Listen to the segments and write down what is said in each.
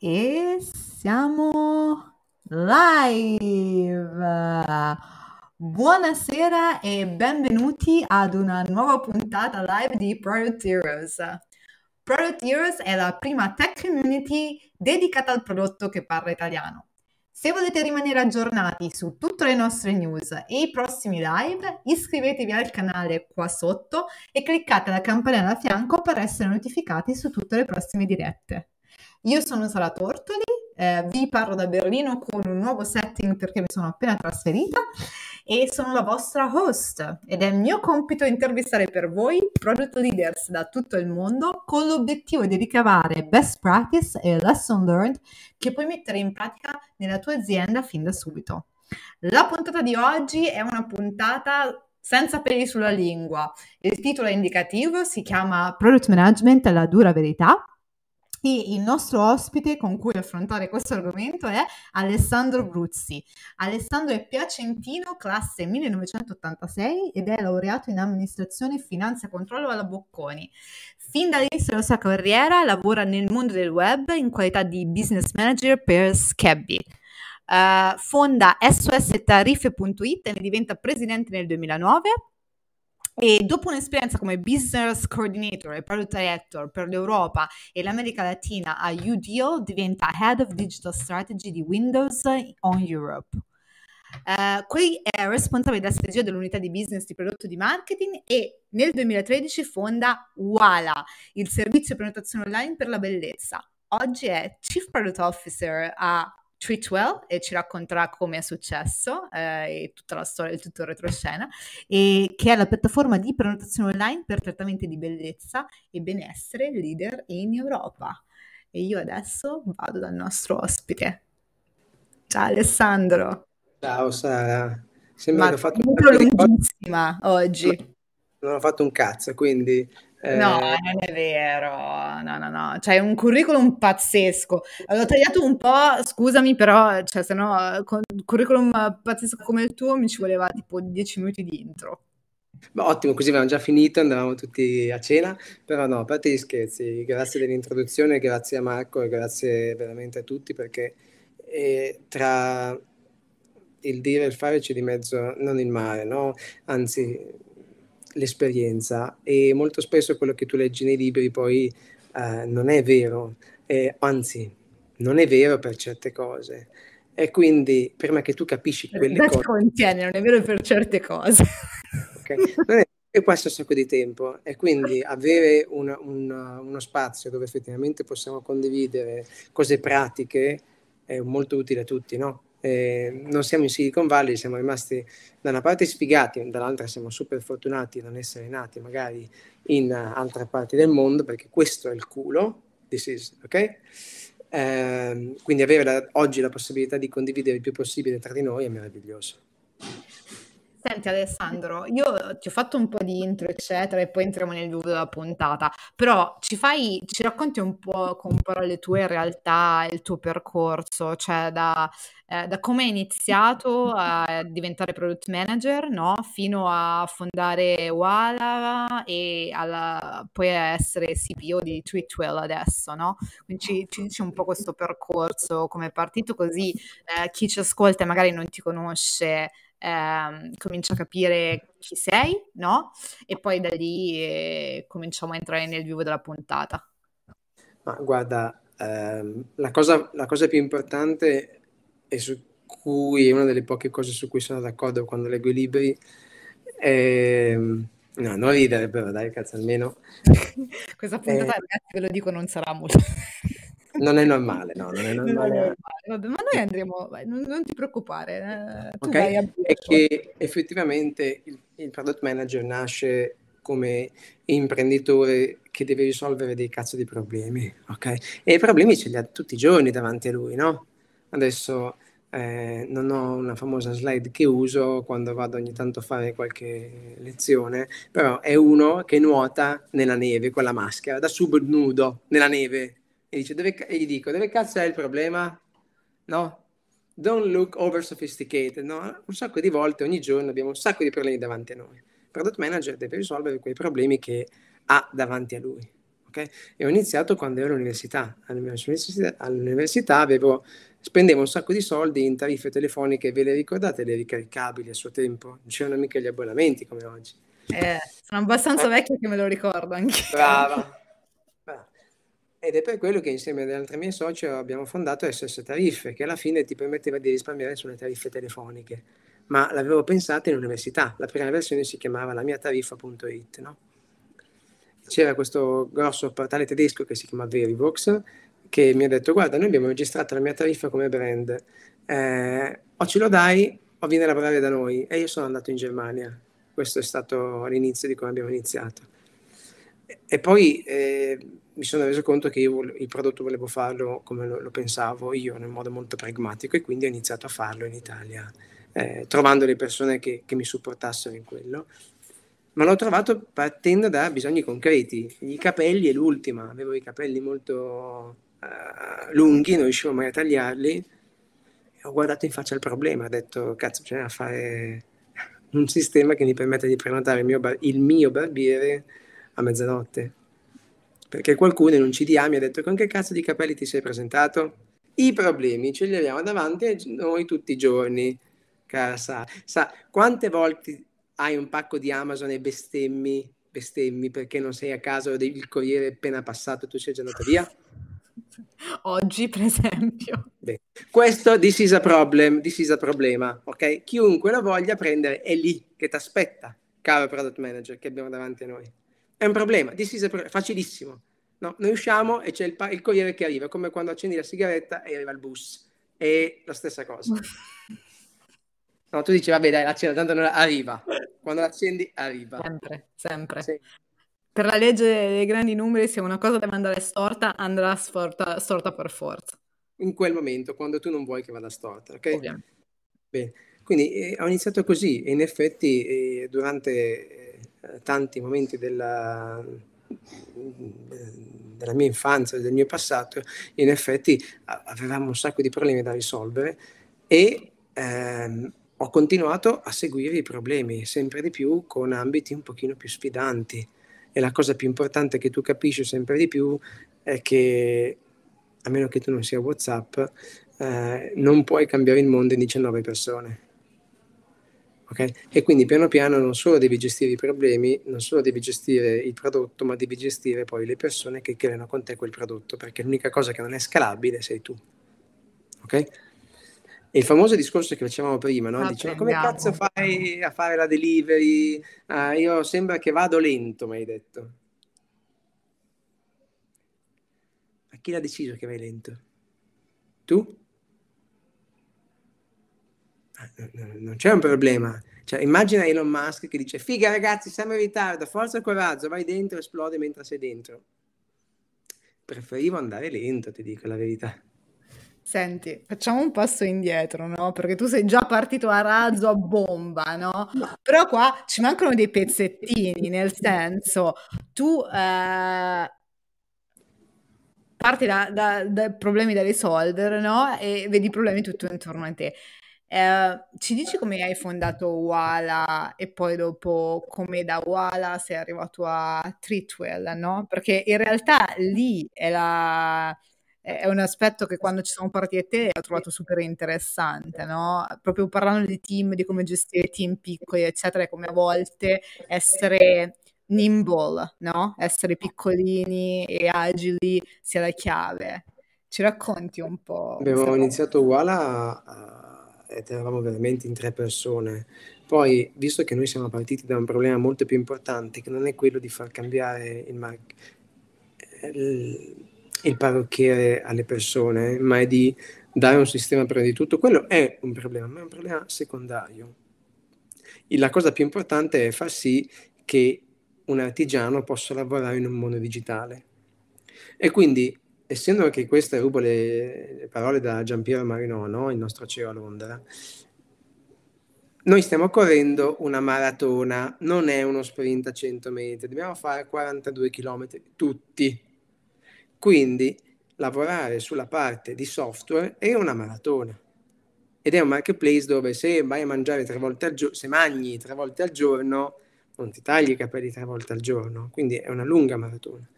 E siamo live! Buonasera e benvenuti ad una nuova puntata live di Product Heroes. Product Heroes è la prima tech community dedicata al prodotto che parla italiano. Se volete rimanere aggiornati su tutte le nostre news e i prossimi live, iscrivetevi al canale qua sotto e cliccate la campanella a fianco per essere notificati su tutte le prossime dirette. Io sono Sara Tortoli, eh, vi parlo da Berlino con un nuovo setting perché mi sono appena trasferita e sono la vostra host ed è mio compito intervistare per voi product leaders da tutto il mondo con l'obiettivo di ricavare best practice e lesson learned che puoi mettere in pratica nella tua azienda fin da subito. La puntata di oggi è una puntata senza peli sulla lingua. Il titolo è indicativo, si chiama Product Management, la dura verità e il nostro ospite con cui affrontare questo argomento è Alessandro Bruzzi. Alessandro è piacentino, classe 1986 ed è laureato in amministrazione, finanza e controllo alla Bocconi. Fin dall'inizio della sua carriera lavora nel mondo del web in qualità di business manager per Scabby. Uh, fonda sostariffe.it e ne diventa presidente nel 2009 e dopo un'esperienza come business coordinator e product director per l'Europa e l'America Latina a UDeal, diventa head of digital strategy di Windows on Europe. Uh, qui è responsabile della strategia dell'unità di business di prodotto di marketing e nel 2013 fonda Wala, il servizio prenotazione online per la bellezza. Oggi è Chief Product Officer a Treatwell e ci racconterà come è successo eh, e tutta la storia, tutto il retroscena, e che è la piattaforma di prenotazione online per trattamenti di bellezza e benessere leader in Europa. E io adesso vado dal nostro ospite. Ciao Alessandro. Ciao Sara. Sembra Ma che ho fatto un lunghissima oggi. Non ho fatto un cazzo, quindi. No, non è vero, no, no, no, c'hai un curriculum pazzesco. L'ho tagliato un po', scusami, però, cioè, se no, con un curriculum pazzesco come il tuo mi ci voleva tipo 10 minuti di intro. Beh, ottimo, così avevamo già finito, andavamo tutti a cena, però no, a parte gli scherzi, grazie dell'introduzione, grazie a Marco e grazie veramente a tutti perché eh, tra il dire e il fare c'è di mezzo non il mare, no? Anzi, l'esperienza e molto spesso quello che tu leggi nei libri poi eh, non è vero, eh, anzi non è vero per certe cose. E quindi prima che tu capisci quelle That cose... contiene, non è vero per certe cose. Okay. Non è, e questo è un sacco di tempo e quindi avere una, una, uno spazio dove effettivamente possiamo condividere cose pratiche è molto utile a tutti, no? Non siamo in Silicon Valley, siamo rimasti da una parte sfigati, dall'altra siamo super fortunati di non essere nati magari in altre parti del mondo, perché questo è il culo, this is, ok? Eh, quindi avere la, oggi la possibilità di condividere il più possibile tra di noi è meraviglioso. Senti Alessandro, io ti ho fatto un po' di intro, eccetera, e poi entriamo nel vivo della puntata, però ci fai, ci racconti un po' con parole tue in realtà il tuo percorso, cioè da, eh, da come hai iniziato a diventare product manager, no? Fino a fondare Wala e alla, poi a essere CPO di Tweetwell adesso, no? Quindi ci, ci dici un po' questo percorso, come è partito, così eh, chi ci ascolta e magari non ti conosce eh, comincia a capire chi sei, no? E poi da lì eh, cominciamo a entrare nel vivo della puntata. Ma guarda, ehm, la, cosa, la cosa più importante e su cui è una delle poche cose su cui sono d'accordo quando leggo i libri è... No, non ridere però, dai, cazzo, almeno... Questa puntata, eh, ragazzi, ve lo dico, non sarà molto... Non è normale, no, non è normale. Non è normale. Vabbè, ma noi andremo, non, non ti preoccupare. Eh, ok, è che effettivamente il, il product manager nasce come imprenditore che deve risolvere dei cazzo di problemi, ok? E i problemi ce li ha tutti i giorni davanti a lui, no? Adesso eh, non ho una famosa slide che uso quando vado ogni tanto a fare qualche lezione, però è uno che nuota nella neve con la maschera, da subnudo nella neve, e, dice, dove, e gli dico, dove cazzo è il problema? No? Don't look over sophisticated, no? Un sacco di volte, ogni giorno abbiamo un sacco di problemi davanti a noi. Il product manager deve risolvere quei problemi che ha davanti a lui, ok? Okay? E ho iniziato quando ero all'università. All'università, all'università avevo, spendevo un sacco di soldi in tariffe telefoniche, ve le ricordate le ricaricabili a suo tempo? Non c'erano mica gli abbonamenti come oggi. Eh, sono abbastanza eh. vecchio che me lo ricordo anche. Brava. Ed è per quello che insieme ad altri miei soci abbiamo fondato SS Tariffe, che alla fine ti permetteva di risparmiare sulle tariffe telefoniche. Ma l'avevo pensata in università. La prima versione si chiamava la mia tariffa.it, no? C'era questo grosso portale tedesco che si chiama Verivox, che mi ha detto guarda, noi abbiamo registrato la mia tariffa come brand, eh, o ce lo dai o vieni a lavorare da noi. E io sono andato in Germania. Questo è stato l'inizio di come abbiamo iniziato. E poi... Eh, mi sono reso conto che io il prodotto volevo farlo come lo, lo, pensavo io, in modo molto pragmatico, e quindi ho iniziato a farlo in Italia, eh, trovando le persone che, che, mi supportassero in quello. Ma l'ho trovato partendo da bisogni concreti. I capelli è l'ultima, avevo i capelli molto uh, lunghi, non riuscivo mai a tagliarli. Ho guardato in faccia il problema, ho detto, cazzo, bisogna fare un sistema che mi permetta di prenotare il mio, bar- il mio barbiere a mezzanotte perché qualcuno in un CDA mi ha detto con che cazzo di capelli ti sei presentato? I problemi ce li abbiamo davanti noi tutti i giorni, cara Sa. Sa, quante volte hai un pacco di Amazon e bestemmi, bestemmi perché non sei a casa o il corriere è appena passato e tu sei già andato via? Oggi, per esempio. Beh, questo, this is a problem, this is a problema, ok? Chiunque lo voglia prendere è lì che ti aspetta, caro product manager che abbiamo davanti a noi. È un problema, è facilissimo. No, noi usciamo e c'è il, il, corriere che arriva, come quando accendi la sigaretta e arriva il bus. È la stessa cosa. No, tu dici, vabbè, dai, l'accendi, tanto non arriva. Quando l'accendi, arriva. Sempre, sempre. Sì. Per la legge dei grandi numeri, se una cosa deve andare storta, andrà storta, storta per forza. In quel momento, quando tu non vuoi che vada storta, ok? Ovviamente. Bene. Quindi eh, ho iniziato così e in effetti eh, durante eh, tanti momenti della, della mia infanzia, del mio passato, in effetti avevamo un sacco di problemi da risolvere e ehm, ho continuato a seguire i problemi sempre di più con ambiti un pochino più sfidanti. E la cosa più importante che tu capisci sempre di più è che, a meno che tu non sia WhatsApp, eh, non puoi cambiare il mondo in 19 persone. Okay? E quindi piano piano non solo devi gestire i problemi, non solo devi gestire il prodotto, ma devi gestire poi le persone che creano con te quel prodotto, perché l'unica cosa che non è scalabile sei tu. Ok? E il famoso discorso che facevamo prima, no? Diceva, come cazzo fai a fare la delivery? Uh, io sembra che vado lento, mi hai detto. Ma chi l'ha deciso che vai lento? Tu? Non c'è un problema. Cioè, immagina Elon Musk che dice: Figa, ragazzi, siamo in ritardo, forza e coraggio, vai dentro, esplode mentre sei dentro. Preferivo andare lento, ti dico la verità. Senti, facciamo un passo indietro, no? Perché tu sei già partito a razzo, a bomba, no? Però qua ci mancano dei pezzettini, nel senso, tu eh, parti da, da, da, problemi da risolvere, no? E vedi i problemi tutto intorno a te. Eh, ci dici come hai fondato Wala e poi dopo come da Wala sei arrivato a Treatwell, no? Perché in realtà lì è, la, è un aspetto che quando ci siamo partiti a te ho trovato super interessante, no? Proprio parlando di team, di come gestire team piccoli, eccetera, e come a volte essere nimble, no? Essere piccolini e agili sia la chiave. Ci racconti un po'? Abbiamo iniziato Wala a ed eravamo veramente in tre persone. Poi, visto che noi siamo partiti da un problema molto più importante, che non è quello di far cambiare il, mar- il, il parrucchiere alle persone, ma è di dare un sistema prima di tutto, quello è un problema, ma è un problema secondario. E la cosa più importante è far sì che un artigiano possa lavorare in un mondo digitale. E quindi essendo che queste rubo le, le parole da Giampiero Marino, no? il nostro CEO a Londra, noi stiamo correndo una maratona, non è uno sprint a 100 metri, dobbiamo fare 42 km tutti. Quindi lavorare sulla parte di software è una maratona. Ed è un marketplace dove se vai a mangiare tre volte al giorno, se mangi tre volte al giorno, non ti tagli i capelli tre volte al giorno, quindi è una lunga maratona.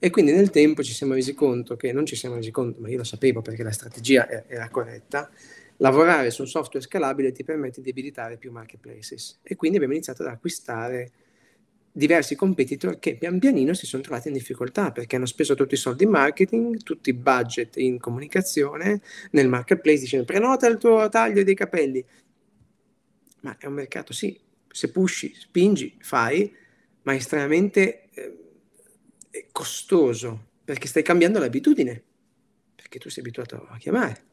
E quindi nel tempo ci siamo resi conto che, non ci siamo resi conto, ma io lo sapevo perché la strategia era corretta, lavorare su un software scalabile ti permette di abilitare più marketplaces. E quindi abbiamo iniziato ad acquistare diversi competitor che pian pianino si sono trovati in difficoltà perché hanno speso tutti i soldi in marketing, tutti i budget in comunicazione, nel marketplace dicendo prenota il tuo taglio dei capelli. Ma è un mercato, sì, se pushi, spingi, fai, ma estremamente eh, costoso perché stai cambiando l'abitudine, perché tu sei abituato a chiamare.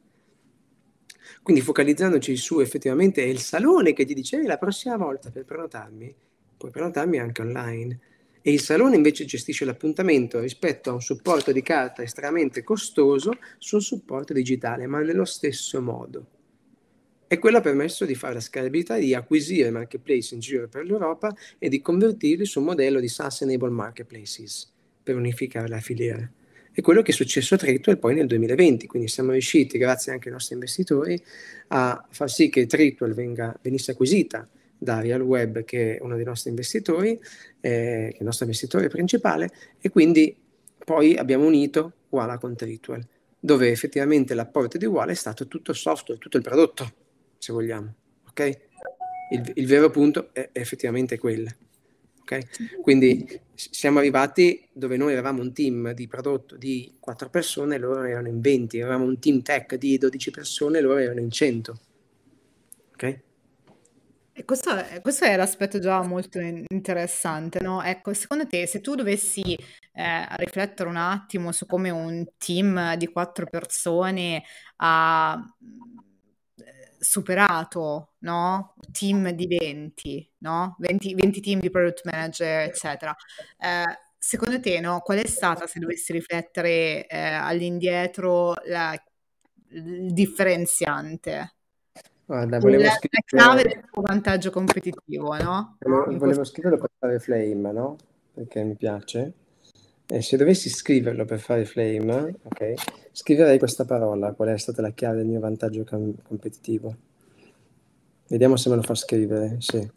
Quindi focalizzandoci su effettivamente è il salone che ti dice la prossima volta per prenotarmi puoi prenotarmi anche online. E il salone invece gestisce l'appuntamento rispetto a un supporto di carta estremamente costoso su un supporto digitale, ma nello stesso modo. E quello ha permesso di fare la scalabilità, di acquisire marketplace in giro per l'Europa e di convertirli su un modello di SaaS Enable Marketplaces per unificare la filiera. È quello che è successo a Tritwell poi nel 2020, quindi siamo riusciti, grazie anche ai nostri investitori, a far sì che Tritwell venga, venisse acquisita da Real Web, che è uno dei nostri investitori, eh, che è il nostro investitore principale, e quindi poi abbiamo unito Wala con Tritwell, dove effettivamente l'apporto di Wala è stato tutto il software, tutto il prodotto, se vogliamo. Ok? Il, il vero punto è effettivamente quello. Okay? Quindi siamo arrivati dove noi eravamo un team di prodotto di 4 persone, loro erano in 20, eravamo un team tech di 12 persone, loro erano in 100. Ok? E questo è, questo è l'aspetto già molto interessante, no? Ecco, secondo te, se tu dovessi eh, riflettere un attimo su come un team di quattro persone ha eh, superato, no? Team di 20, no? 20, 20 team di product manager, eccetera. Eh, secondo te, no? Qual è stata, se dovessi riflettere eh, all'indietro, la, il differenziante? Guarda, volevo la, scrivere... la chiave del tuo vantaggio competitivo, no? Volevo, volevo scriverlo per fare flame, no? Perché mi piace. E se dovessi scriverlo per fare flame, ok, scriverei questa parola, qual è stata la chiave del mio vantaggio com- competitivo. Vediamo se me lo fa scrivere, sì.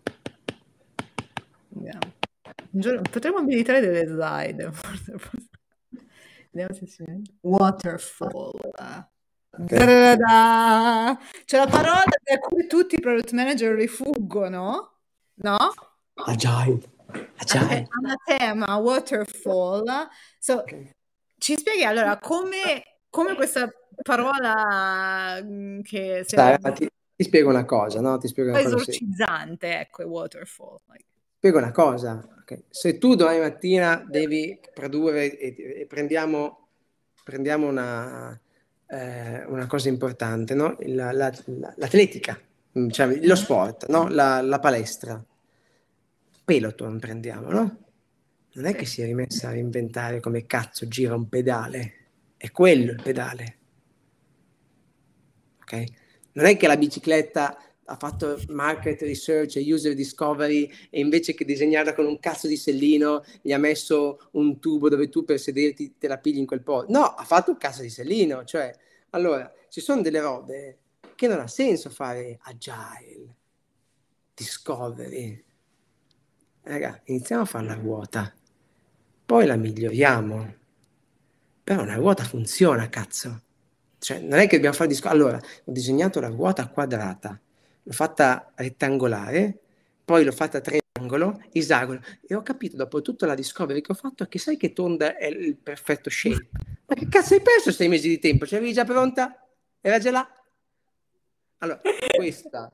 Vediamo. Potremmo abilitare delle slide. Vediamo se si vede. Waterfall. Okay. C'è la parola da cui tutti i product manager rifuggono, no? Agile. Agile. Tema, waterfall. So. Ci spieghi allora come, come questa parola mm, che... Dai, ti, ti, spiego una cosa, no? Ti spiego una cosa. Esorcizzante, sì. ecco, waterfall. Like. Spiego una cosa. Okay. Se tu domani mattina devi produrre e, e prendiamo, prendiamo una eh, una cosa importante, no? la, la, l'atletica, cioè lo sport, no? la, la, palestra. Peloton prendiamo, no? Non è che si è rimessa a inventare come cazzo gira un pedale, è quello il pedale. Ok? Non è che la bicicletta ha fatto market research e user discovery e invece che disegnarla con un cazzo di sellino gli ha messo un tubo dove tu per sederti te la pigli in quel posto. No, ha fatto un cazzo di sellino, cioè allora ci sono delle robe che non ha senso fare agile, discovery. Raga, iniziamo a fare la ruota, poi la miglioriamo. Però una ruota funziona, cazzo. Cioè, non è che dobbiamo fare disco. Allora, ho disegnato la ruota quadrata l'ho fatta rettangolare, poi l'ho fatta triangolo, esagono e ho capito dopo tutta la discovery che ho fatto che sai che tonda è il perfetto shape. Ma che cazzo hai perso sei mesi di tempo? Ce l'avevi già pronta? Era già là? Allora, questa,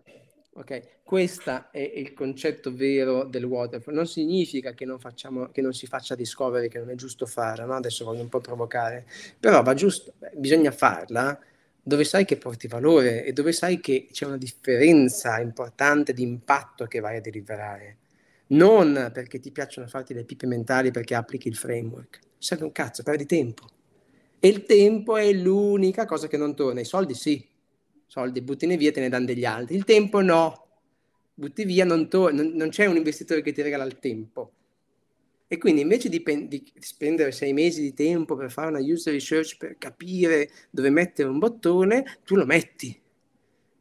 okay, questa è il concetto vero del waterfall. Non significa che non, facciamo, che non si faccia discovery, che non è giusto farla, no? Adesso voglio un po' provocare. Però va giusto, bisogna farla dove sai che porti valore e dove sai che c'è una differenza importante di impatto che vai a deliberare. Non perché ti piacciono farti le pippe mentali perché applichi il framework. Serve un cazzo, perdi tempo. E il tempo è l'unica cosa che non torna. I soldi sì, soldi buttine via te ne danno degli altri. Il tempo no, butti via, non, to- non, non c'è un investitore che ti regala il tempo e quindi invece di, pen- di, spendere sei mesi di tempo per fare una user research, per capire dove mettere un bottone, tu lo metti.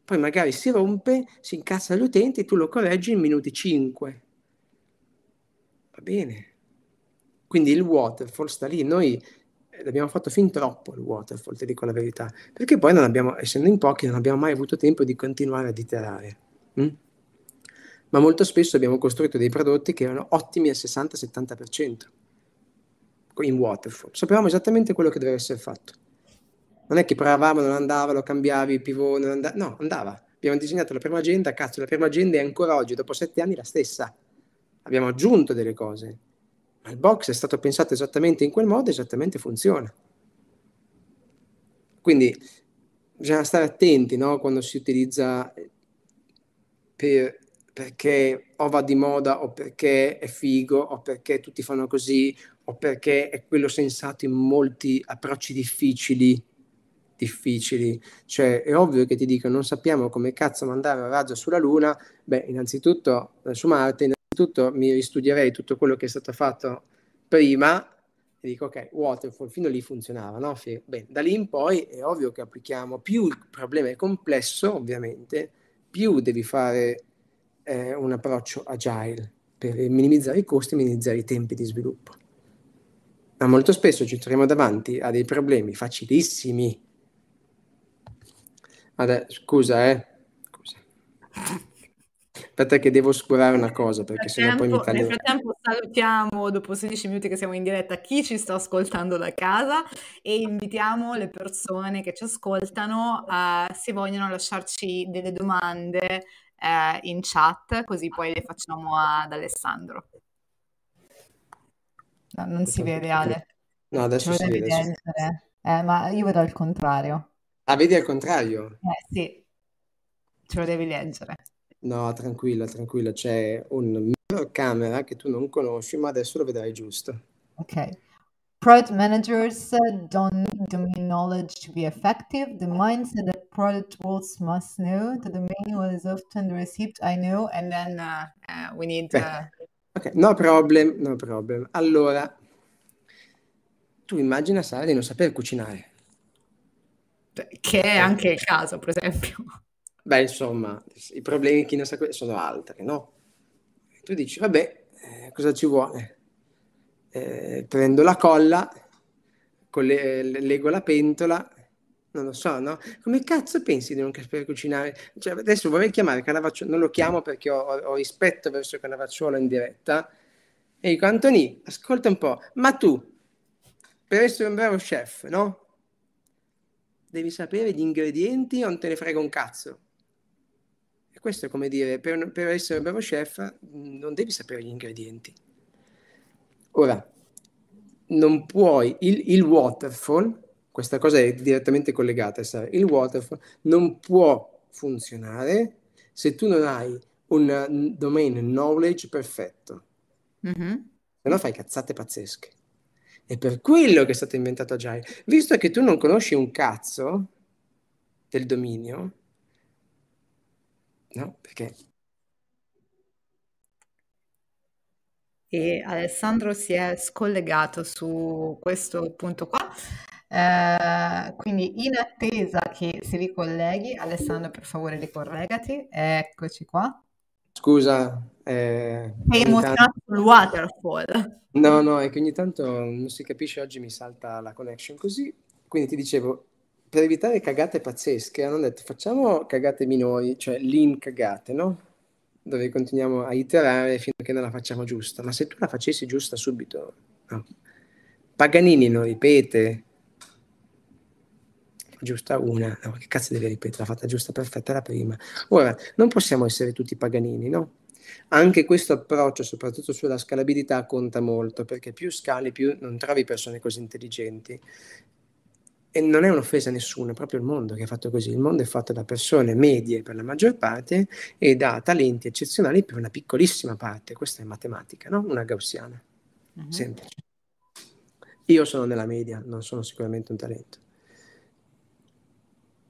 Poi magari si rompe, si incazza l'utente e tu lo correggi in minuti 5. Va bene. Quindi il waterfall sta lì, noi l'abbiamo fatto fin troppo il waterfall, ti dico la verità, perché poi non abbiamo, essendo in pochi, non abbiamo mai avuto tempo di continuare ad iterare. Mm? Ma molto spesso abbiamo costruito dei prodotti che erano ottimi al 60-70% in waterfall. Sapevamo esattamente quello che doveva essere fatto. Non è che provavamo, non andava, lo cambiavi, pivot, non andava. No, andava. Abbiamo disegnato la prima agenda, cazzo, la prima agenda è ancora oggi, dopo sette anni, la stessa. Abbiamo aggiunto delle cose, il box è stato pensato esattamente in quel modo, esattamente funziona. Quindi bisogna stare attenti no? quando si utilizza per, perché o va di moda o perché è figo o perché tutti fanno così o perché è quello sensato in molti approcci difficili difficili. Cioè, è ovvio che ti dico, non sappiamo come cazzo mandare un razzo sulla Luna. Beh, innanzitutto su Marte, innanzitutto mi ristudierei tutto quello che è stato fatto prima e dico, ok, Waterfall fino lì funzionava, no? Beh, da lì in poi è ovvio che applichiamo, più il problema è complesso, ovviamente, più devi fare eh, un approccio agile per minimizzare i costi e minimizzare i tempi di sviluppo. Ma molto spesso ci troviamo davanti a dei problemi facilissimi Vabbè, scusa, eh. Scusa. Aspetta che devo oscurare una cosa perché sennò poi mi taglio. Nel frattempo salutiamo dopo 16 minuti che siamo in diretta chi ci sta ascoltando da casa e invitiamo le persone che ci ascoltano uh, se vogliono lasciarci delle domande uh, in chat così poi le facciamo ad Alessandro. No, non si vede Ale. No, adesso si vede. Eh, ma io vedo al contrario. Ah, vedi al contrario? Eh sì, ce lo devi leggere. No, tranquilla, tranquilla, c'è un mirror camera che tu non conosci, ma adesso lo vedrai giusto. Ok. Product managers don't need domain knowledge to be effective. The mindset that product roles must know. The domain is often the receipt I know, and then uh, uh, we need. Uh... Ok, no problem, no problem. Allora, tu immagina Sara di non saper cucinare. Che è anche il caso, per esempio. Beh, insomma, i problemi chi non sa sono altri, no? Tu dici, vabbè, eh, cosa ci vuole? Eh, prendo la colla, le, leggo la pentola, non lo so, no? Come cazzo pensi di non sapere cucinare? Cioè, adesso vorrei chiamare Canavacciuolo, non lo chiamo perché ho, ho rispetto verso Canavacciuolo in diretta, e dico, Antoni, ascolta un po', ma tu, per essere un bravo chef, no? devi sapere gli ingredienti o non te ne frega un cazzo. Questo è come dire, per, per essere un bravo chef non devi sapere gli ingredienti. Ora, non puoi, il, il waterfall, questa cosa è direttamente collegata, il waterfall non può funzionare se tu non hai un domain knowledge perfetto. Mm-hmm. Se no fai cazzate pazzesche. È per quello che è stato inventato Agile. Visto che tu non conosci un cazzo del dominio, no? Perché e Alessandro si è scollegato su questo punto qua. Eh, quindi in attesa che si ricolleghi, Alessandro per favore ricollegati, eccoci qua. Scusa, eh, Sei emozionato sul waterfall. No, no, è che ogni tanto non si capisce, oggi mi salta la connection così. Quindi ti dicevo, per evitare cagate pazzesche, hanno detto facciamo cagate minori, cioè lean cagate, no? Dove continuiamo a iterare che non la facciamo giusta. Ma se tu la facessi giusta subito, no. Paganini non ripete, giusta una, no, che cazzo deve ripetere, l'ha fatta giusta, perfetta la prima. Ora, non possiamo essere tutti paganini, no? Anche questo approccio, soprattutto sulla scalabilità, conta molto, perché più scali, più non trovi persone così intelligenti. E non è un'offesa a nessuno, è proprio il mondo che è fatto così. Il mondo è fatto da persone medie per la maggior parte e da talenti eccezionali per una piccolissima parte. Questa è matematica, no? Una gaussiana. Uh-huh. Semplice. Io sono nella media, non sono sicuramente un talento.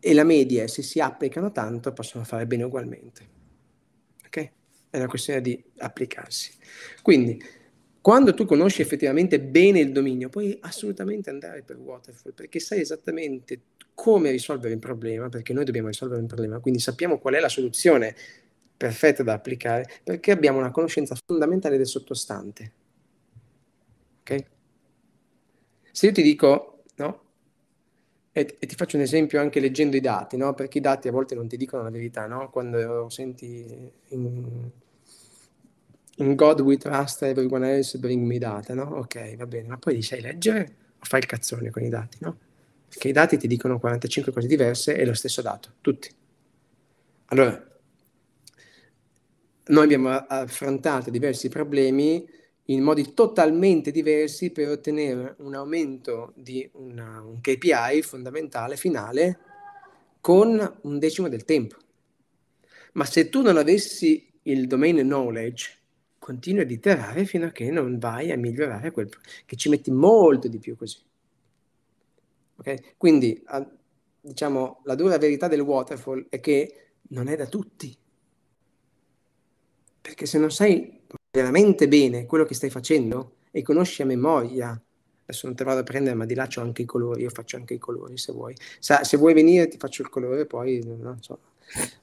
E la media, se si applicano tanto, possono fare bene ugualmente è una questione di applicarsi. Quindi, quando tu conosci effettivamente bene il dominio, puoi assolutamente andare per waterfall, perché sai esattamente come risolvere il problema, perché noi dobbiamo risolvere un problema, quindi sappiamo qual è la soluzione perfetta da applicare, perché abbiamo una conoscenza fondamentale del sottostante. Ok? Se io ti dico, no? E, e, ti faccio un esempio anche leggendo i dati, no? Perché i dati a volte non ti dicono la verità, no? Quando senti in, in God we trust, everyone else bring me data, no? Ok, va bene, ma poi li sai leggere o fai il cazzone con i dati, no? Perché i dati ti dicono 45 cose diverse e lo stesso dato, tutti. Allora, noi abbiamo affrontato diversi problemi in modi totalmente diversi per ottenere un aumento di una, un KPI fondamentale finale con un decimo del tempo. Ma se tu non avessi il domain knowledge, continui ad iterare fino a che non vai a migliorare quel che ci metti molto di più così. Okay? Quindi, a, diciamo, la dura verità del waterfall è che non è da tutti. Perché se non sai veramente bene quello che stai facendo e conosci a memoria, adesso non te vado a prendere, ma di là c'ho anche i colori, io faccio anche i colori se vuoi. Sa, se vuoi venire ti faccio il colore, poi non so.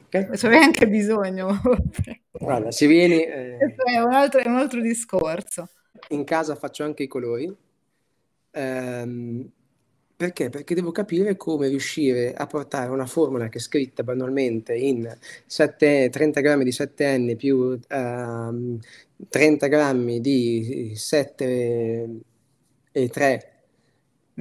Okay? Ce n'è anche bisogno. Guarda, se vieni... Eh, è, un altro, è un altro discorso. In casa faccio anche i colori. Ehm, perché? Perché devo capire come riuscire a portare una formula che è scritta banalmente in 7, 30 grammi di 7N più uh, 30 grammi di 7 e 3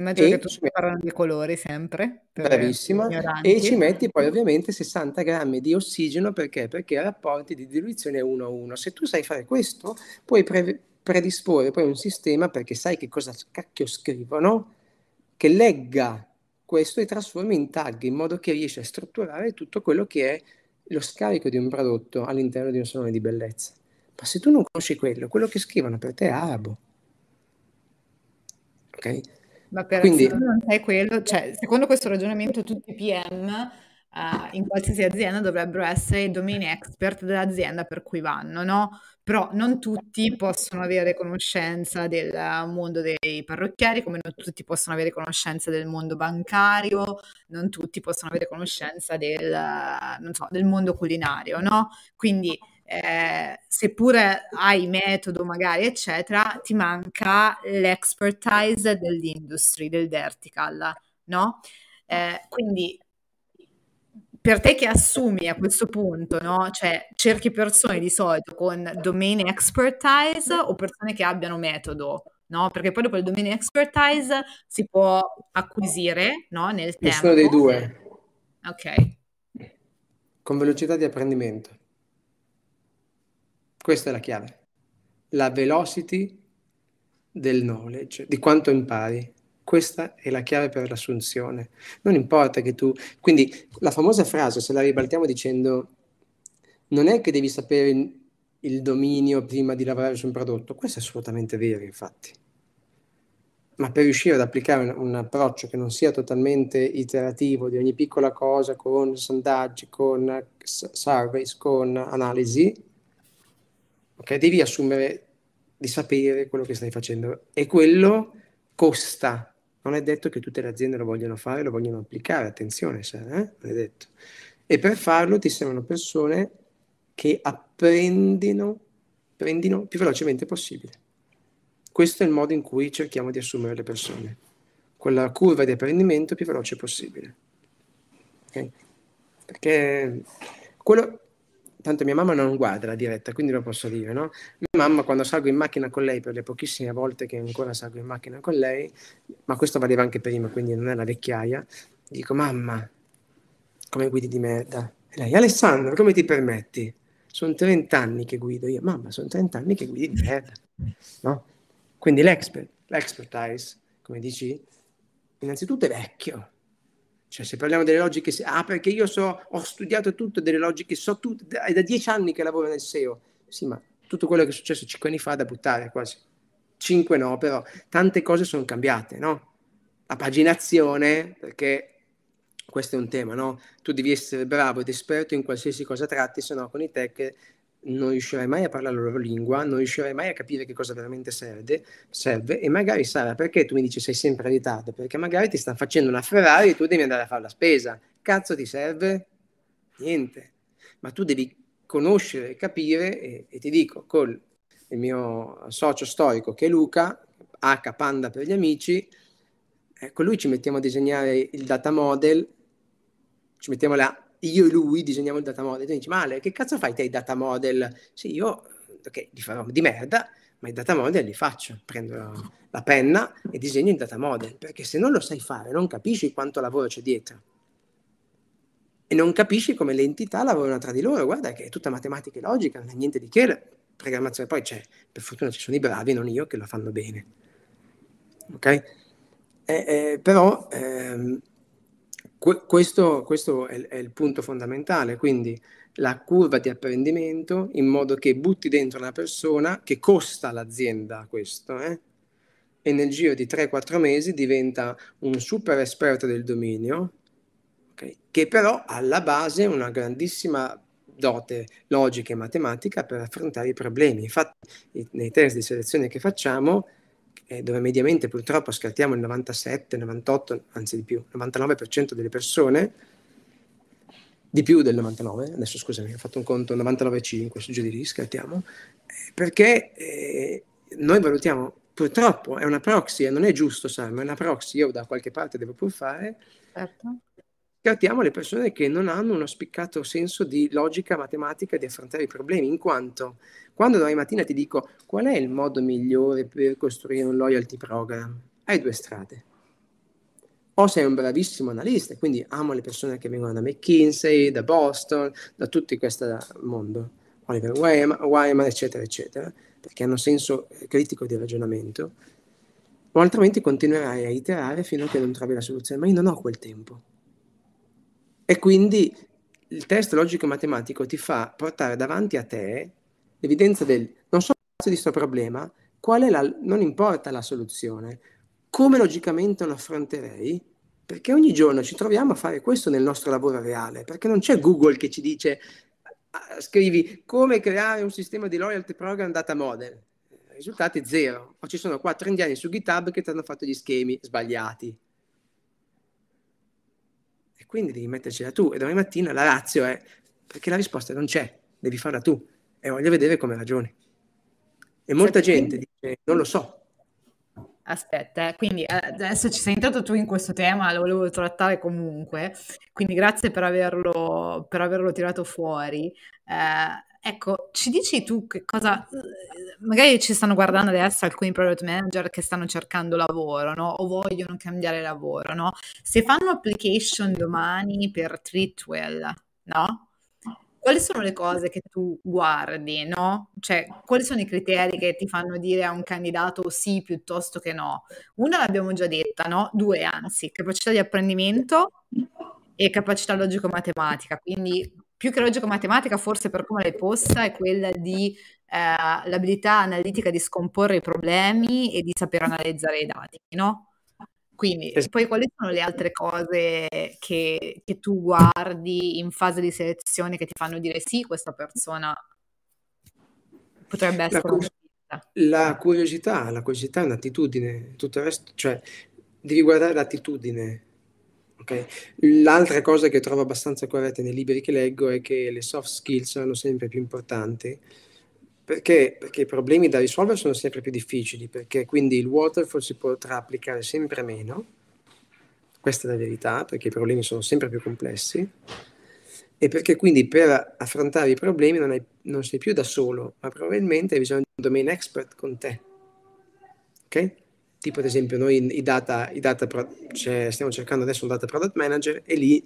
Immagino che tu ci parlano di colori sempre. Bravissima. E ci metti poi ovviamente 60 grammi di ossigeno perché? Perché i rapporti di diluizione è 1 a 1. Se tu sai fare questo, puoi pre- predisporre poi un sistema perché sai che cosa cacchio scrivono che legga questo e trasformi in tag in modo che riesci a strutturare tutto quello che è lo scarico di un prodotto all'interno di un salone di bellezza. Ma se tu non conosci quello, quello che scrivono per te è arabo. Ok? Ma per Quindi, non sai quello, cioè, secondo questo ragionamento tutti i PM uh, in qualsiasi azienda dovrebbero essere i domain expert dell'azienda per cui vanno, no? Però non tutti possono avere conoscenza del mondo dei parrucchieri, come non tutti possono avere conoscenza del mondo bancario, non tutti possono avere conoscenza del, so, del mondo culinario, no? Quindi eh, seppure hai metodo magari eccetera, ti manca l'expertise dell'industry, del vertical, no? Eh, quindi per te che assumi a questo punto, no? Cioè, cerchi persone di solito con domain expertise o persone che abbiano metodo, no? Perché poi dopo il domain expertise si può acquisire, no? Nel tempo. Nessuno dei due. Ok. Con velocità di apprendimento. Questa è la chiave. La velocity del knowledge, di quanto impari. Questa è la chiave per l'assunzione. Non importa che tu... Quindi la famosa frase, se la ribaltiamo dicendo, non è che devi sapere il, dominio prima di lavorare su un prodotto, questo è assolutamente vero, infatti. Ma per riuscire ad applicare un, un approccio che non sia totalmente iterativo di ogni piccola cosa, con sondaggi, con surveys, con analisi, okay, devi assumere di sapere quello che stai facendo. E quello costa non è detto che tutte le aziende lo vogliono fare, lo vogliono applicare, attenzione, se, eh? non è detto. E per farlo ti servono persone che apprendino, apprendino più velocemente possibile. Questo è il modo in cui cerchiamo di assumere le persone, quella curva di apprendimento più veloce possibile. Okay? Perché quello, tanto mia mamma non guarda la diretta, quindi lo posso dire, no? Mia mamma quando salgo in macchina con lei, per le pochissime volte che ancora salgo in macchina con lei, ma questo valeva anche prima, quindi non è la vecchiaia, dico mamma, come guidi di merda? E lei, Alessandro, come ti permetti? Sono 30 anni che guido io, mamma, sono 30 anni che guidi di merda, no? Quindi l'expert, l'expertise, come dici, innanzitutto è vecchio, cioè, se parliamo delle logiche, ah, perché io so, ho studiato tutto delle logiche, so tutto, è da dieci anni che lavoro nel SEO. Sì, ma tutto quello che è successo cinque anni fa è da buttare quasi. Cinque no, però tante cose sono cambiate, no? La paginazione, perché questo è un tema, no? Tu devi essere bravo ed esperto in qualsiasi cosa tratti, se no con i tech non riuscirai mai a parlare la loro lingua, non riuscirai mai a capire che cosa veramente serve, serve e magari sarà perché tu mi dici sei sempre in ritardo, perché magari ti stanno facendo una Ferrari e tu devi andare a fare la spesa. Cazzo ti serve? Niente. Ma tu devi conoscere, capire e, e ti dico, col il mio socio storico che è Luca, H Panda per gli amici, eh, con lui ci mettiamo a disegnare il data model, ci mettiamo là, io e lui disegniamo il data model, e dici, Male, che cazzo fai te i data model? Sì, io, ok, li farò di merda, ma i data model li faccio, prendo la penna e disegno il data model, perché se non lo sai fare non capisci quanto lavoro c'è dietro e non capisci come le entità lavorano tra di loro, guarda che è tutta matematica e logica, non è niente di che, programmazione, poi c'è, per fortuna ci sono i bravi, non io, che lo fanno bene. Ok? Eh, eh, però ehm, que- questo, questo è, è, il punto fondamentale, quindi la curva di apprendimento in modo che butti dentro una persona che costa all'azienda questo, eh? e nel giro di 3-4 mesi diventa un super esperto del dominio, okay? che però ha alla base una grandissima dote logica e matematica per affrontare i problemi. Infatti, nei test di selezione che facciamo, eh, dove mediamente purtroppo scattiamo il 97, 98, anzi di più, 99% delle persone, di più del 99, adesso scusami, ho fatto un conto 99,5 su giù di lì, scattiamo, eh, perché eh, noi valutiamo, purtroppo è una proxy, e non è giusto, sai, ma è una proxy, io da qualche parte devo pur fare, certo Trattiamo le persone che non hanno uno spiccato senso di logica matematica di affrontare i problemi, in quanto quando domani mattina ti dico qual è il modo migliore per costruire un loyalty program, hai due strade. O sei un bravissimo analista, quindi amo le persone che vengono da McKinsey, da Boston, da tutto questo mondo, Oliver Wyman, eccetera, eccetera, perché hanno senso critico di ragionamento, o altrimenti continuerai a iterare fino a che non trovi la soluzione, ma io non ho quel tempo e quindi il test logico-matematico ti fa portare davanti a te l'evidenza del non so di questo problema, qual è la, non importa la soluzione, come logicamente lo affronterei, perché ogni giorno ci troviamo a fare questo nel nostro lavoro reale, perché non c'è Google che ci dice scrivi come creare un sistema di loyalty program data model. Risultati zero. O ci sono quattro indiani su GitHub che ti hanno fatto gli schemi sbagliati quindi devi mettercela tu e domani mattina la razio è perché la risposta non c'è, devi farla tu e voglio vedere come ragioni. E molta Senti, gente dice non lo so. Aspetta, eh, quindi eh, adesso ci sei entrato tu in questo tema, lo volevo trattare comunque, quindi grazie per averlo, per averlo tirato fuori. Eh, Ecco, ci dici tu che cosa, magari ci stanno guardando adesso alcuni product manager che stanno cercando lavoro, no? O vogliono cambiare lavoro, no? Se fanno application domani per Treatwell, no? Quali sono le cose che tu guardi, no? Cioè, quali sono i criteri che ti fanno dire a un candidato sì piuttosto che no? Una l'abbiamo già detta, no? Due, anzi, capacità di apprendimento e capacità logico-matematica, quindi più che logico-matematica, forse per come l'hai posta, è quella di eh, l'abilità analitica di scomporre i problemi e di saper analizzare i dati, no? Quindi, es- poi quali sono le altre cose che, che, tu guardi in fase di selezione che ti fanno dire sì, questa persona potrebbe essere... La, la curiosità, la curiosità è un'attitudine, tutto il resto, cioè devi guardare l'attitudine, Okay. L'altra cosa che trovo abbastanza corretta nei libri che leggo è che le soft skills sono sempre più importanti perché, perché i problemi da risolvere sono sempre più difficili, perché quindi il waterfall si potrà applicare sempre meno, questa è la verità, perché i problemi sono sempre più complessi, e perché quindi per affrontare i problemi non, hai, non sei più da solo, ma probabilmente hai bisogno di un domain expert con te. Ok? tipo ad esempio noi i data, i data cioè, stiamo cercando adesso un data product manager e lì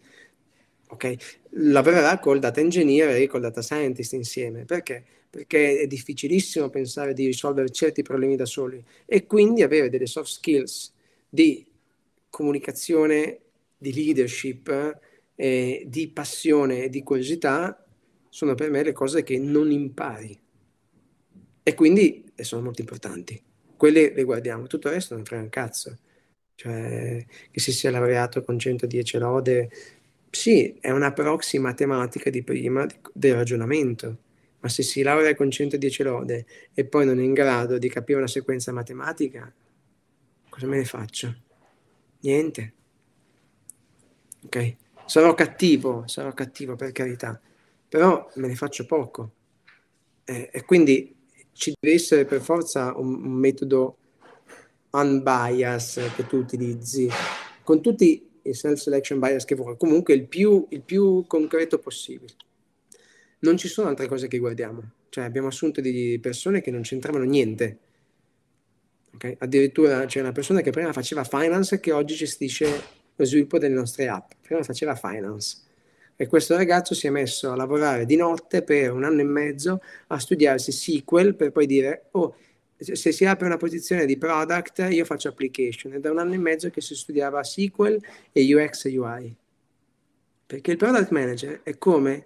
ok, lavorerà col data engineer e col data scientist insieme. Perché? Perché è difficilissimo pensare di risolvere certi problemi da soli e quindi avere delle soft skills di comunicazione, di leadership, eh, di passione e di curiosità sono per me le cose che non impari e quindi sono molto importanti quelle le guardiamo, tutto il resto non frega un cazzo. Cioè, che si sia laureato con 110 lode, sì, è una proxy matematica di prima del ragionamento, ma se si laurea con 110 lode e poi non è in grado di capire una sequenza matematica, cosa me ne faccio? Niente. Ok? Sarò cattivo, sarò cattivo per carità, però me ne faccio poco. Eh, e quindi ci deve essere per forza un, un metodo unbiased che tu utilizzi, con tutti i self-selection bias che vuoi, comunque il più, il più concreto possibile. Non ci sono altre cose che guardiamo, cioè abbiamo assunto di persone che non c'entravano niente. Okay? Addirittura c'è una persona che prima faceva finance che oggi gestisce lo sviluppo delle nostre app, prima faceva finance. E questo ragazzo si è messo a lavorare di notte per un anno e mezzo a studiarsi SQL per poi dire, oh, se si apre una posizione di product, io faccio application. È da un anno e mezzo che si studiava SQL e UX e UI. Perché il product manager è come,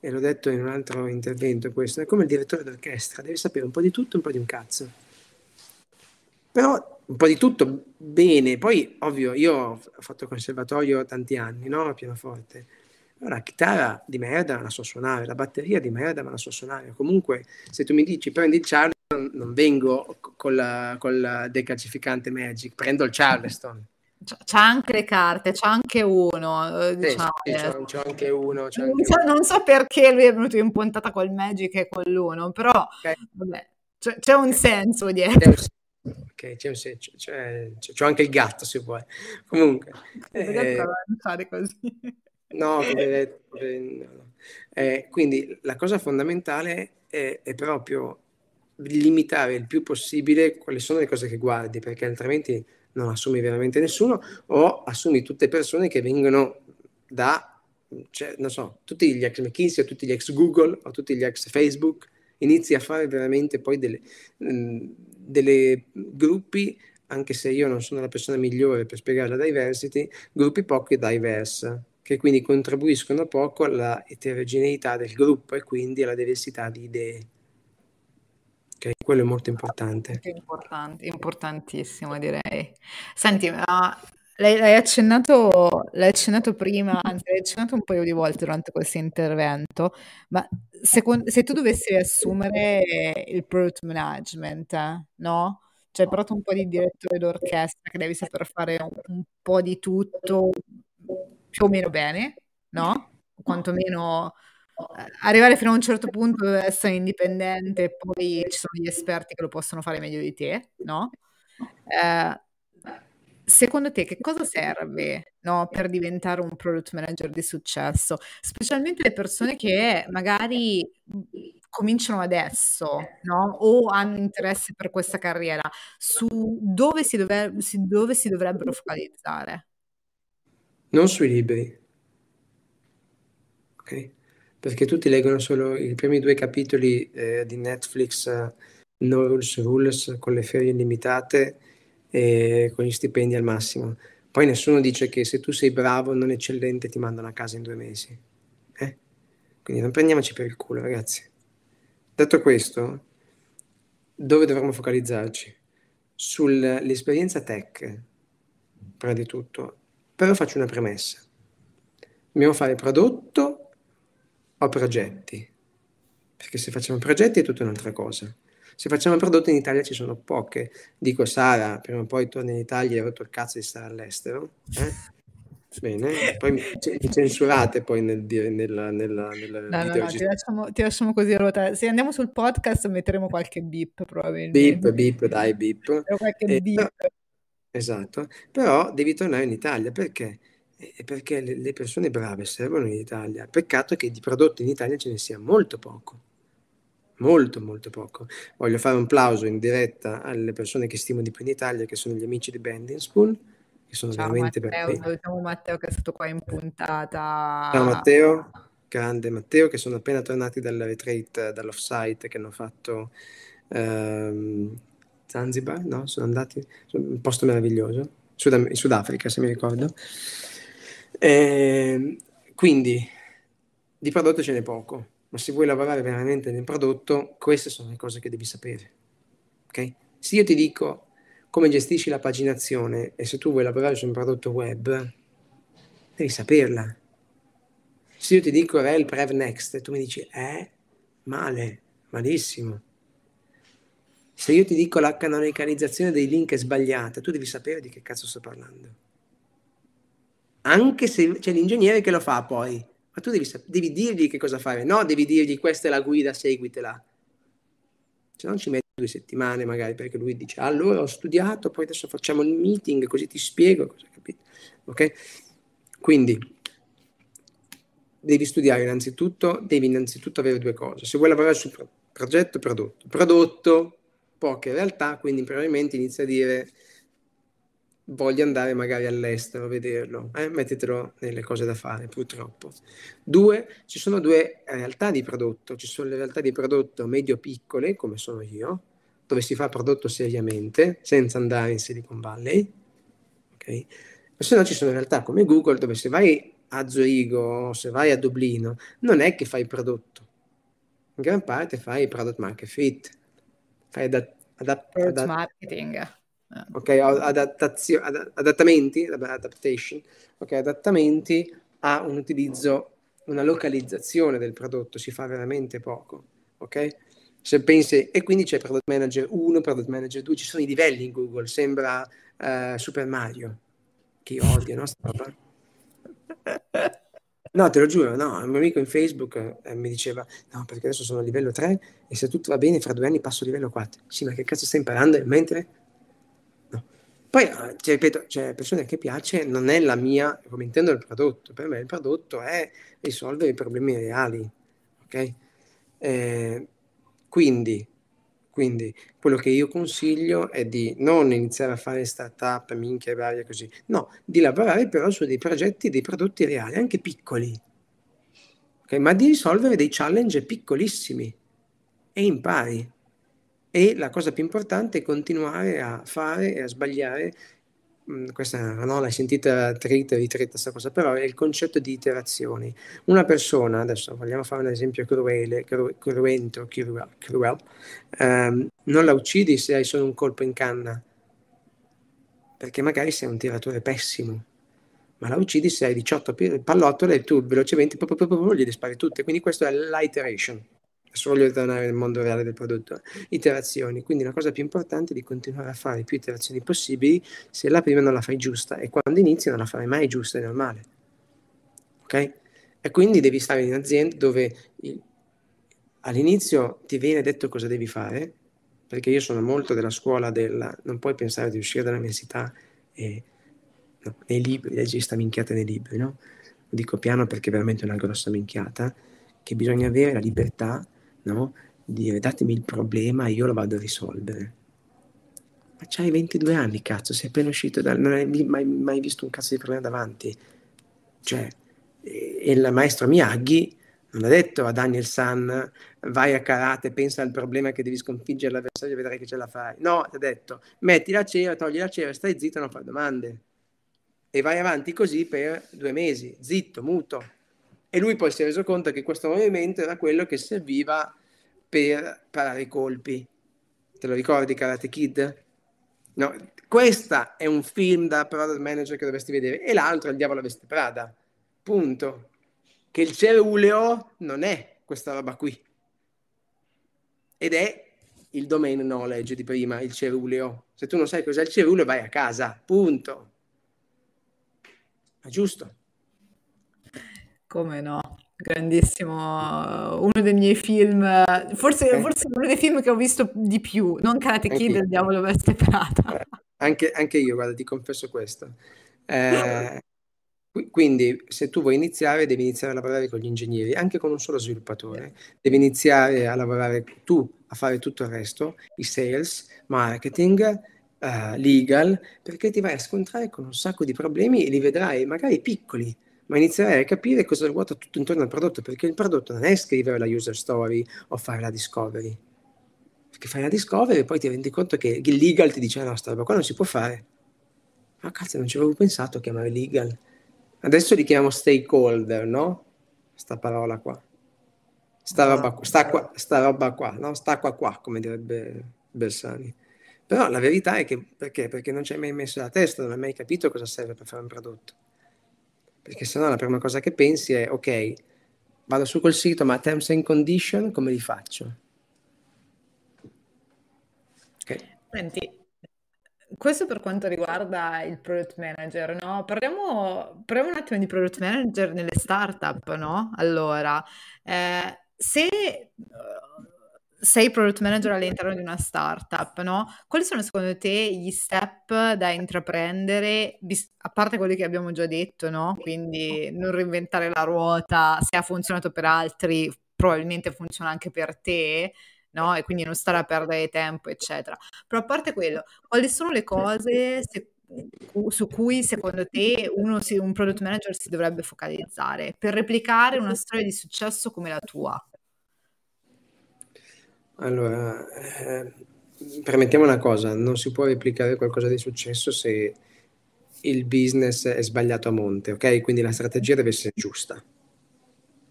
e l'ho detto in un altro intervento questo, è come il direttore d'orchestra, deve sapere un po' di tutto un po' di un cazzo. Però un po' di tutto bene. Poi, ovvio, io ho fatto conservatorio tanti anni, no? A pianoforte la chitarra di merda me la so suonare, la batteria di merda me la so suonare. Comunque, se tu mi dici prendi il Charleston, non vengo con la, con la decalcificante Magic, prendo il Charleston. C'ha anche le carte, c'ha anche uno. Eh, diciamo, sì, sì, c'è, c'è, anche uno. C'è anche non, so, non, so, perché lui è venuto in puntata col Magic e con l'uno, però okay. vabbè, c'è, c'è, un senso dietro. Ok, c'è un senso, c'è, c'è, anche il gatto se vuoi. Comunque, eh, fare così. No, eh, quindi la cosa fondamentale è, è, proprio limitare il più possibile quali sono le cose che guardi, perché altrimenti non assumi veramente nessuno o assumi tutte persone che vengono da, cioè, non so, tutti gli ex McKinsey o tutti gli ex Google o tutti gli ex Facebook, inizi a fare veramente poi delle, mh, delle gruppi anche se io non sono la persona migliore per spiegare la diversity, gruppi poco diverse che quindi contribuiscono poco alla eterogeneità del gruppo e quindi alla diversità di idee. Quello è molto importante. Importante, importantissimo direi. Senti, ma l'hai, l'hai, accennato, l'hai accennato prima, anzi l'hai accennato un paio di volte durante questo intervento, ma se, se tu dovessi assumere il product management, no? Cioè, però un po' di direttore d'orchestra che devi saper fare un, un po' di tutto, più o meno bene, no? Quantomeno arrivare fino a un certo punto deve essere indipendente, poi ci sono gli esperti che lo possono fare meglio di te, no? Eh, secondo te che cosa serve no, per diventare un product manager di successo? Specialmente le persone che magari cominciano adesso no? o hanno interesse per questa carriera, su dove si, dove, dove si dovrebbero focalizzare? non sui libri, ok? Perché tutti leggono solo i primi due capitoli eh, di Netflix, uh, No Rules Rules, con le ferie illimitate e con gli stipendi al massimo. Poi nessuno dice che se tu sei bravo, non eccellente, ti mandano a casa in due mesi. Eh? Quindi non prendiamoci per il culo, ragazzi. Detto questo, dove dovremmo focalizzarci? Sull'esperienza tech, prima di tutto, però faccio una premessa. Dobbiamo fare prodotto o progetti? Perché se facciamo progetti è tutta un'altra cosa. Se facciamo prodotto in Italia ci sono poche. Dico Sara, prima o poi torni in Italia e hai rotto il cazzo di stare all'estero. Eh? Bene, poi mi, censurate poi nel dire nella, nella, nella no, no, no, ti lasciamo, ti lasciamo così ruotare. Se andiamo sul podcast metteremo qualche beep probabilmente. Beep, beep, dai, beep. E, beep. Esatto, però devi tornare in Italia perché? Perché le, persone brave servono in Italia. Peccato che di prodotti in Italia ce ne sia molto poco. Molto, molto poco. Voglio fare un plauso in diretta alle persone che stimo di più in Italia, che sono gli amici di Bending Spoon, che sono Ciao veramente Matteo, bravi. salutiamo Matteo che è stato qua in puntata. Ciao Matteo, grande Matteo, che sono appena tornati dal retreat, dall'offsite che hanno fatto ehm, Zanzibar, no? Sono andati, un posto meraviglioso, Sud, in Sudafrica se mi ricordo. E, ehm, quindi di prodotto ce n'è poco, ma se vuoi lavorare veramente nel prodotto, queste sono le cose che devi sapere. Ok? Se io ti dico come gestisci la paginazione e se tu vuoi lavorare su un prodotto web, devi saperla. Se io ti dico rel prev next, tu mi dici, eh, male, malissimo se io ti dico la canonicalizzazione dei link è sbagliata, tu devi sapere di che cazzo sto parlando. Anche se c'è l'ingegnere che lo fa poi, ma tu devi, devi dirgli che cosa fare, no devi dirgli questa è la guida, seguitela. Se non ci metti due settimane magari, perché lui dice allora ho studiato, poi adesso facciamo il meeting, così ti spiego cosa capito. Ok? Quindi devi studiare innanzitutto, devi innanzitutto avere due cose. Se vuoi lavorare sul progetto, prodotto. Prodotto, poche realtà, quindi probabilmente inizia a dire voglio andare magari all'estero a vederlo, eh? mettetelo nelle cose da fare purtroppo. Due, ci sono due realtà di prodotto, ci sono le realtà di prodotto medio-piccole, come sono io, dove si fa prodotto seriamente, senza andare in Silicon Valley, ok? Se no ci sono realtà come Google, dove se vai a Zurigo, se vai a Dublino, non è che fai prodotto, in gran parte fai product market fit, fai adatt- adatt- marketing ok, adattazio, ad, adattamenti, adaptation, ok, adattamenti a un utilizzo, una localizzazione del prodotto, si fa veramente poco, ok? Se pensi, e quindi c'è Product Manager 1, Product Manager 2, ci sono i livelli in Google, sembra uh, Super Mario, che io odio, no? No, te lo giuro, no, un mio amico in Facebook eh, mi diceva, no, perché adesso sono a livello 3 e se tutto va bene fra due anni passo a livello 4. Sì, ma che cazzo stai imparando mentre poi, ti ripeto, c'è persone che piace, non è la mia, come intendo il prodotto, per me il prodotto è risolvere i problemi reali, ok? Eh, quindi, quindi, quello che io consiglio è di non iniziare a fare startup, minchia e varie così, no, di lavorare però su dei progetti, dei prodotti reali, anche piccoli, okay? ma di risolvere dei challenge piccolissimi e impari. E la cosa più importante è continuare a fare e a sbagliare. Mm, questa no, l'hai sentita trita, ritrita questa cosa, però è il concetto di iterazioni. Una persona, adesso vogliamo fare un esempio cruele, cru, cruento, cruel, cruel ehm, non la uccidi se hai solo un colpo in canna, perché magari sei un tiratore pessimo, ma la uccidi se hai 18 pallottole e tu velocemente gli spari tutte. Quindi questo è l'iteration voglio tornare nel mondo reale del prodotto, iterazioni, quindi la cosa più importante è di continuare a fare più iterazioni possibili se la prima non la fai giusta e quando inizi non la farai mai giusta, è normale. Ok? E quindi devi stare in azienda dove il, all'inizio ti viene detto cosa devi fare, perché io sono molto della scuola del non puoi pensare di uscire dall'università e no, nei libri, leggi sta minchiata nei libri, no? Lo dico piano perché è veramente una grossa minchiata, che bisogna avere la libertà no? Dire datemi il problema e io lo vado a risolvere. Ma c'hai 22 anni, cazzo, sei appena uscito da... non hai mai, mai visto un cazzo di problema davanti. Cioè, il maestro Miyagi non ha detto a Daniel San vai a karate, pensa al problema che devi sconfiggere l'avversario e vedrai che ce la fai. No, ti ha detto metti la cera, togli la cera, stai zitto, non fai domande. E vai avanti così per due mesi, zitto, muto. E lui poi si è reso conto che questo movimento era quello che serviva per parare i colpi. Te lo ricordi Karate Kid? No, questo è un film da product manager che dovresti vedere e l'altro è Il diavolo veste Prada. Punto. Che il ceruleo non è questa roba qui. Ed è il domain knowledge di prima, il ceruleo. Se tu non sai cos'è il ceruleo, vai a casa. Punto. È giusto. Come no? Grandissimo, uno dei miei film, forse, eh. forse uno dei film che ho visto di più, non Karate Kid, il diavolo veste Prada. Eh, anche, anche, io, guarda, ti confesso questo. Eh, quindi, se tu vuoi iniziare, devi iniziare a lavorare con gli ingegneri, anche con un solo sviluppatore. Devi iniziare a lavorare tu, a fare tutto il resto, i sales, marketing, uh, legal, perché ti vai a scontrare con un sacco di problemi e li vedrai magari piccoli, ma inizierai a capire cosa ruota tutto intorno al prodotto, perché il prodotto non è scrivere la user story o fare la discovery. Perché fai la discovery e poi ti rendi conto che il legal ti dice no, questa roba qua non si può fare. Ma cazzo, non ci avevo pensato a chiamare legal. Adesso li chiamiamo stakeholder, no? Sta parola qua. Sta roba qua, sta, qua, sta roba qua, no? Sta qua qua, come direbbe Bersani. Però la verità è che perché? Perché non ci hai mai messo la testa, non hai mai capito cosa serve per fare un prodotto perché sennò la prima cosa che pensi è ok, vado su quel sito, ma terms and condition come li faccio? Okay. Senti, questo per quanto riguarda il product manager, no? Parliamo, parliamo un attimo di product manager nelle startup, no? Allora, eh, se sei product manager all'interno di una startup, no? Quali sono secondo te gli step da intraprendere, a parte quelli che abbiamo già detto, no? Quindi non reinventare la ruota, se ha funzionato per altri, probabilmente funziona anche per te, no? E quindi non stare a perdere tempo, eccetera. Però a parte quello, quali sono le cose se, su cui secondo te uno, un product manager si dovrebbe focalizzare per replicare una storia di successo come la tua? Allora, eh, permettiamo una cosa, non si può replicare qualcosa di successo se il business è sbagliato a monte, ok? Quindi la strategia deve essere giusta.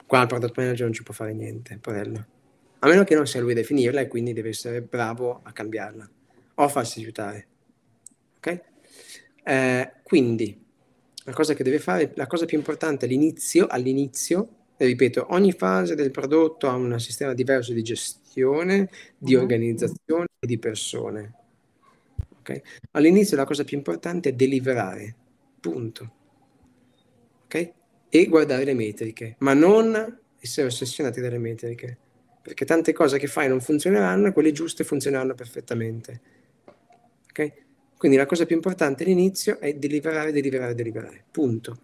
Qua il product manager non ci può fare niente, porello. A meno che non sia lui a definirla e quindi deve essere bravo a cambiarla o a farsi aiutare. Ok? Eh, quindi, la cosa che deve fare, la cosa più importante all'inizio, all'inizio ripeto, ogni fase del prodotto ha un sistema diverso di gestione, di uh-huh. organizzazione e di persone. Okay? All'inizio la cosa più importante è deliberare, punto. Okay? E guardare le metriche, ma non essere ossessionati dalle metriche, perché tante cose che fai non funzioneranno e quelle giuste funzioneranno perfettamente. Okay? Quindi la cosa più importante all'inizio è deliberare, deliberare, deliberare, punto.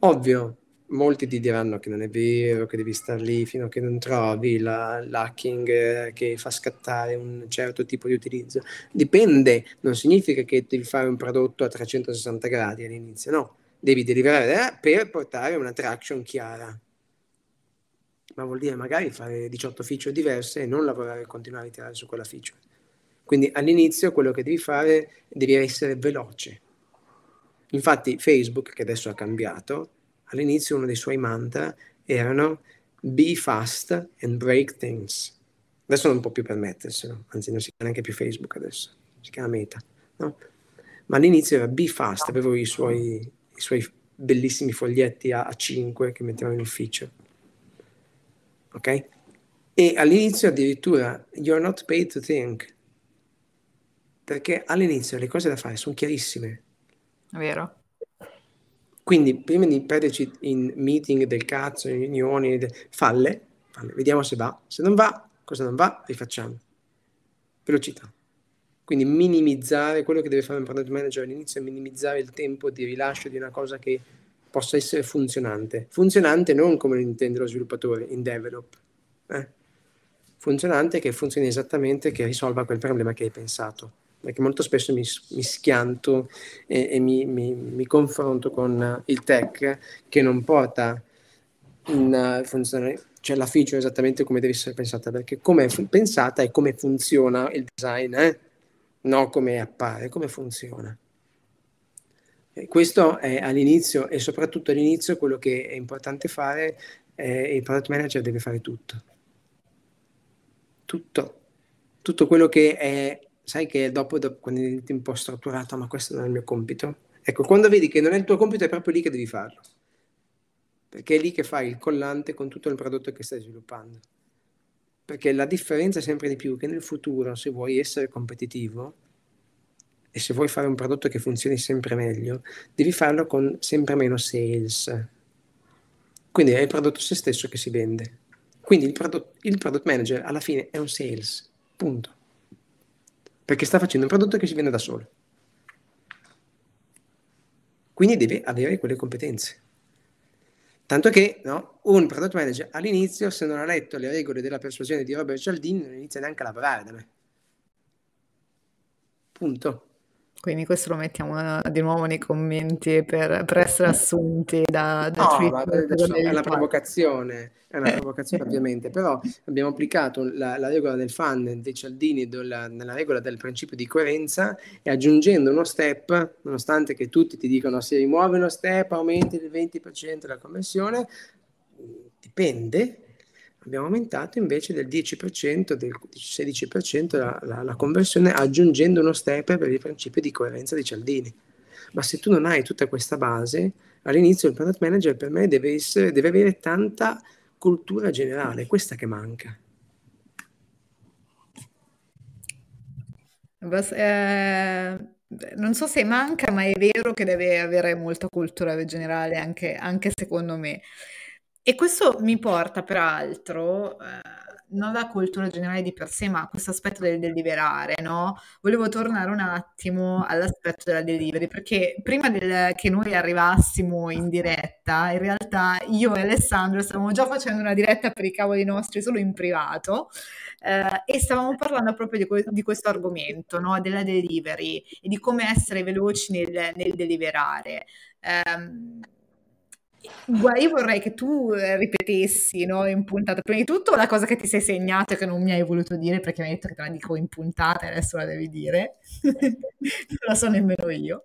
Ovvio, molti ti diranno che non è vero, che devi stare lì fino a che non trovi la, l'hacking eh, che fa scattare un certo tipo di utilizzo. Dipende, non significa che devi fare un prodotto a 360 gradi all'inizio, no, devi deliberare eh, per portare una traction chiara. Ma vuol dire magari fare 18 feature diverse e non lavorare e continuare a tirare su quella feature. Quindi all'inizio quello che devi fare devi essere veloce. Infatti Facebook, che adesso ha cambiato, all'inizio uno dei suoi mantra erano be fast and break things. Adesso non può più permetterselo, anzi non si chiama neanche più Facebook adesso, si chiama Meta. No? Ma all'inizio era be fast, avevo i suoi, i suoi bellissimi foglietti a, a 5 che mettevano in ufficio. Ok? E all'inizio addirittura you're not paid to think. Perché all'inizio le cose da fare sono chiarissime. Vero. Quindi prima di perderci in meeting del cazzo, in riunioni, falle, falle, vediamo se va. Se non va, cosa non va, rifacciamo. Velocità. Quindi minimizzare quello che deve fare un product manager all'inizio è minimizzare il tempo di rilascio di una cosa che possa essere funzionante. Funzionante non come lo intende lo sviluppatore in develop. Eh? Funzionante che funzioni esattamente, che risolva quel problema che hai pensato perché molto spesso mi, mi schianto e, e mi, mi, mi, confronto con il tech che non porta in uh, funzione, cioè la feature esattamente come deve essere pensata, perché come è pensata e come funziona il design, eh? non come appare, come funziona. E questo è all'inizio e soprattutto all'inizio quello che è importante fare, eh, il product manager deve fare tutto. Tutto. Tutto quello che è sai che dopo, dopo quando diventi un po' strutturato, ma questo non è il mio compito. Ecco, quando vedi che non è il tuo compito, è proprio lì che devi farlo. Perché è lì che fai il collante con tutto il prodotto che stai sviluppando. Perché la differenza è sempre di più che nel futuro, se vuoi essere competitivo e se vuoi fare un prodotto che funzioni sempre meglio, devi farlo con sempre meno sales. Quindi è il prodotto se stesso che si vende. Quindi il, prodotto, il product manager alla fine è un sales. Punto perché sta facendo un prodotto che si vende da solo. Quindi deve avere quelle competenze. Tanto che no, un product manager all'inizio, se non ha letto le regole della persuasione di Robert Cialdini, non inizia neanche a lavorare da me. Punto. Quindi questo lo mettiamo di nuovo nei commenti per, per essere assunti da, da no, è una provocazione, è una provocazione ovviamente, però abbiamo applicato la, la regola del fan dei Cialdini della, nella regola del principio di coerenza e aggiungendo uno step, nonostante che tutti ti dicono se rimuove uno step aumenti del 20% la conversione, dipende, abbiamo aumentato invece del 10%, del 16% la, la, la, conversione aggiungendo uno step per il principio di coerenza di Cialdini. Ma se tu non hai tutta questa base, all'inizio il product manager per me deve, essere, deve avere tanta cultura generale, questa che manca. Bas- eh, non so se manca, ma è vero che deve avere molta cultura generale, anche, anche secondo me. E questo mi porta peraltro, eh, non la cultura generale di per sé, ma questo aspetto del deliberare, no? Volevo tornare un attimo all'aspetto della delivery, perché prima del, che noi arrivassimo in diretta, in realtà io e Alessandro stavamo già facendo una diretta per i cavoli nostri solo in privato eh, e stavamo parlando proprio di, que- di questo argomento, no? Della delivery e di come essere veloci nel, nel deliberare. Um, Guarda, io vorrei che tu eh, ripetessi no, in puntata. Prima di tutto la cosa che ti sei segnato e che non mi hai voluto dire perché mi hai detto che te la dico in puntata e adesso la devi dire. non la so nemmeno io.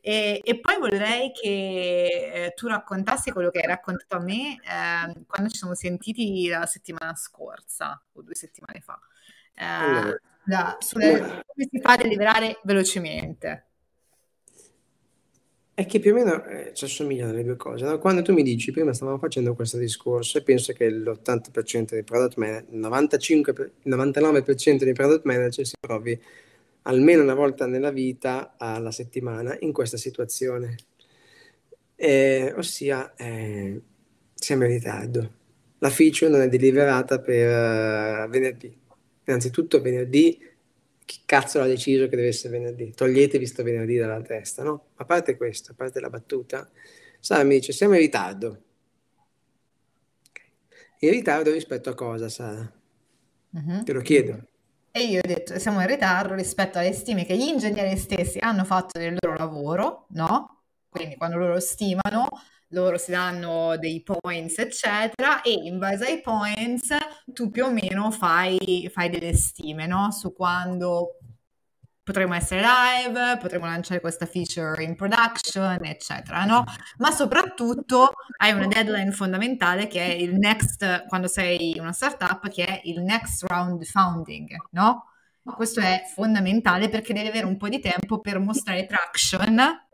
E, e poi vorrei che eh, tu raccontassi quello che hai raccontato a me eh, quando ci siamo sentiti la settimana scorsa o due settimane fa. Eh, allora. da, sulle, come si fa a deliberare velocemente. È che più o meno eh, ci assomigliano le due cose. no? Quando tu mi dici, prima stavamo facendo questo discorso e penso che l'80% dei product manager, il 95, il 99% dei product manager si trovi almeno una volta nella vita alla settimana in questa situazione. Eh, ossia, eh, siamo in ritardo. La feature non è deliberata per uh, venerdì. Innanzitutto venerdì chi cazzo l'ha deciso che deve essere venerdì? Toglietevi sto venerdì dalla testa, no? A parte questo, a parte la battuta, Sara mi dice, siamo in ritardo. In ritardo rispetto a cosa, Sara? Uh-huh. Te lo chiedo. E io ho detto, siamo in ritardo rispetto alle stime che gli ingegneri stessi hanno fatto del loro lavoro, no? Quindi quando loro stimano, loro si danno dei points, eccetera, e in base ai points tu più o meno fai, fai delle stime, no? Su quando potremo essere live, potremo lanciare questa feature in production, eccetera, no? Ma soprattutto hai una deadline fondamentale che è il next, quando sei una startup, che è il next round founding, no? Questo è fondamentale perché devi avere un po' di tempo per mostrare traction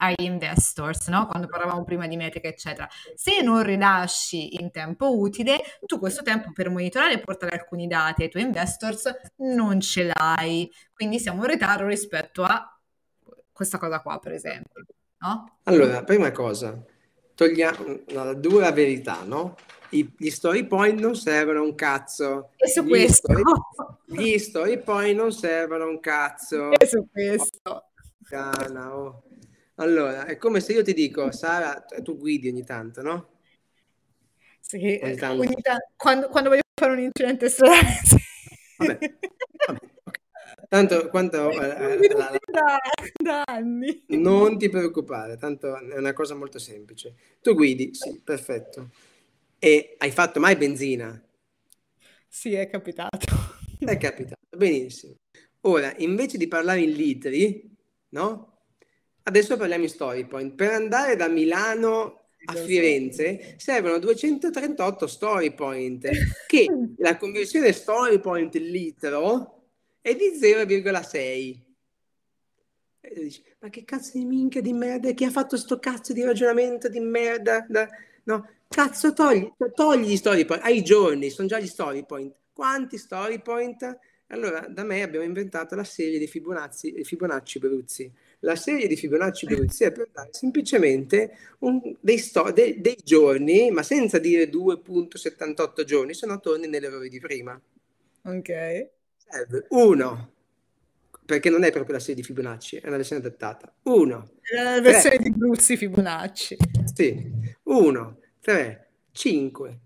agli investors, no? quando parlavamo prima di metrica, eccetera. Se non rilasci in tempo utile, tu questo tempo per monitorare e portare alcuni dati ai tuoi investors non ce l'hai. Quindi siamo in ritardo rispetto a questa cosa qua, per esempio. No? Allora, prima cosa, togliamo la dura verità, no? I, gli story point non servono un cazzo. E su gli questo. Story, gli story point non servono un cazzo. E su questo. Cana, oh. Allora, è come se io ti dico, Sara, tu guidi ogni tanto, no? Sì, ogni tanto. Ogni ta- quando, quando, voglio fare un incidente stradale. Vabbè, vabbè okay. Tanto quanto... Eh, eh la, da, da anni. Non ti preoccupare, tanto è una cosa molto semplice. Tu guidi, sì, perfetto. E hai fatto mai benzina? Sì, è capitato. È capitato, benissimo. Ora, invece di parlare in litri, no? Adesso parliamo in story point. Per andare da Milano a Firenze servono 238 story point, che la conversione story point litro è di 0,6. E dici, ma che cazzo di minchia di merda? Chi ha fatto sto cazzo di ragionamento di merda? No, cazzo, togli, togli gli story point. Ai giorni, sono già gli story point. Quanti story point? Allora, da me abbiamo inventato la serie di Fibonacci, Fibonacci Bruzzi la serie di Fibonacci Bruzzi è per dare semplicemente un, dei, sto, dei, dei, giorni, ma senza dire 2.78 giorni, se no torni nell'errore di prima. Ok. Serve uno, perché non è proprio la serie di Fibonacci, è una versione adattata. Uno. La versione tre. di Bruzzi Fibonacci. Sì. Uno, tre, cinque.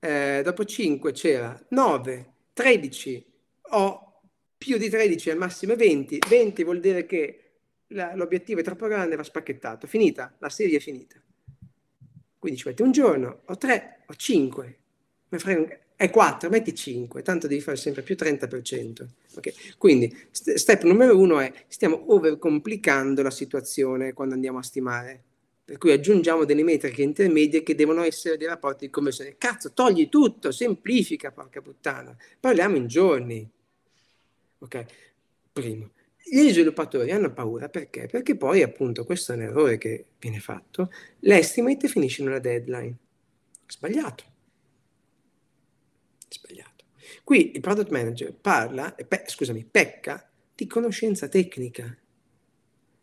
Eh, dopo 5 c'era 9, 13 o più di 13 al massimo 20. 20 vuol dire che la, l'obiettivo è troppo grande, va spacchettato. Finita, la serie è finita. Quindi ci metti un giorno, o tre, o cinque. È quattro, metti cinque, tanto devi fare sempre più 30%. Okay? Quindi, step numero uno è, stiamo overcomplicando la situazione quando andiamo a stimare. Per cui aggiungiamo delle metriche intermedie che devono essere dei rapporti di conversione. Cazzo, togli tutto, semplifica, porca puttana. Parliamo in giorni. Ok? Primo. Gli sviluppatori hanno paura perché? Perché poi appunto questo è un errore che viene fatto, l'estimate finisce in una deadline. Sbagliato. Sbagliato. Qui il product manager parla, pe- scusami, pecca di conoscenza tecnica.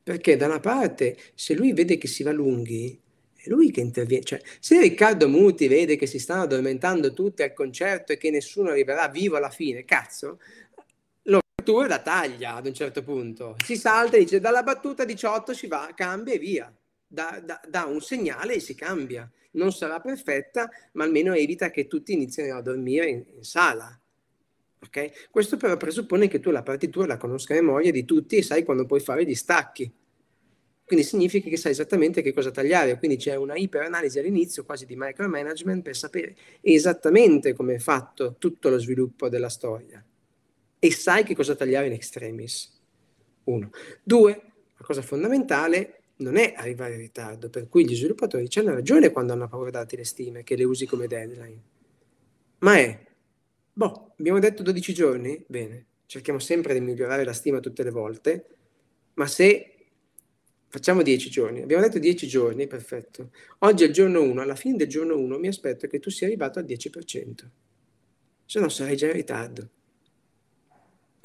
Perché da una parte, se lui vede che si va lunghi, è lui che interviene. Cioè, se Riccardo Muti vede che si stanno addormentando tutti al concerto e che nessuno arriverà vivo alla fine, cazzo, l'obertura la taglia ad un certo punto. Si salta e dice dalla battuta 18 si va, cambia e via. Da, da, da un segnale e si cambia. Non sarà perfetta, ma almeno evita che tutti inizino a dormire in, in sala. Okay? Questo però presuppone che tu la partitura la conosca a memoria di tutti e sai quando puoi fare gli stacchi. Quindi significa che sai esattamente che cosa tagliare, quindi c'è una iperanalisi all'inizio, quasi di micromanagement, per sapere esattamente come è fatto tutto lo sviluppo della storia. E sai che cosa tagliare in extremis. Uno. Due, la cosa fondamentale non è arrivare in ritardo, per cui gli sviluppatori hanno ragione quando hanno paura di darti le stime, che le usi come deadline. Ma è, boh, abbiamo detto 12 giorni? Bene, cerchiamo sempre di migliorare la stima tutte le volte, ma se Facciamo 10 giorni. Abbiamo detto 10 giorni, perfetto. Oggi è il giorno 1, alla fine del giorno 1 mi aspetto che tu sia arrivato al 10%. Se no sarai già in ritardo.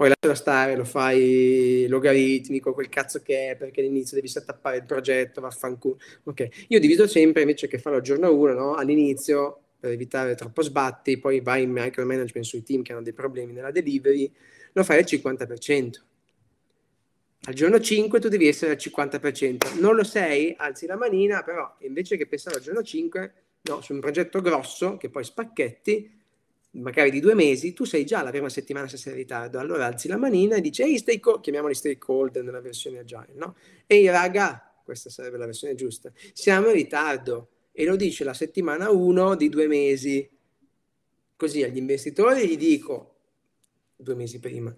Poi lasciala stare, lo fai logaritmico, quel cazzo che è, perché all'inizio devi settappare il progetto, vaffanculo. Ok, io divido sempre invece che farlo al giorno 1, no? all'inizio, per evitare troppo sbatti, poi vai in micromanagement sui team che hanno dei problemi nella delivery, lo fai al 50% al giorno 5 tu devi essere al 50%. Non lo sei, alzi la manina, però invece che pensare al giorno 5, no, su un progetto grosso che poi spacchetti, magari di due mesi, tu sei già la prima settimana se sei in ritardo. Allora alzi la manina e dici, ehi, stake chiamiamoli stakeholder nella versione agile, no? Ehi raga, questa sarebbe la versione giusta, siamo in ritardo. E lo dice la settimana 1 di due mesi. Così agli investitori gli dico, due mesi prima,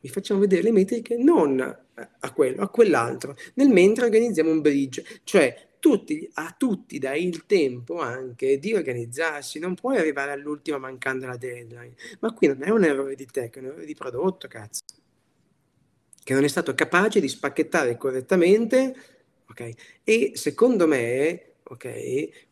vi facciamo vedere le metriche non a quello, a quell'altro, nel mentre organizziamo un bridge, cioè tutti, a tutti dai il tempo anche di organizzarsi, non puoi arrivare all'ultima mancando la deadline, ma qui non è un errore di tech, è un errore di prodotto, cazzo, che non è stato capace di spacchettare correttamente, ok? E secondo me, ok,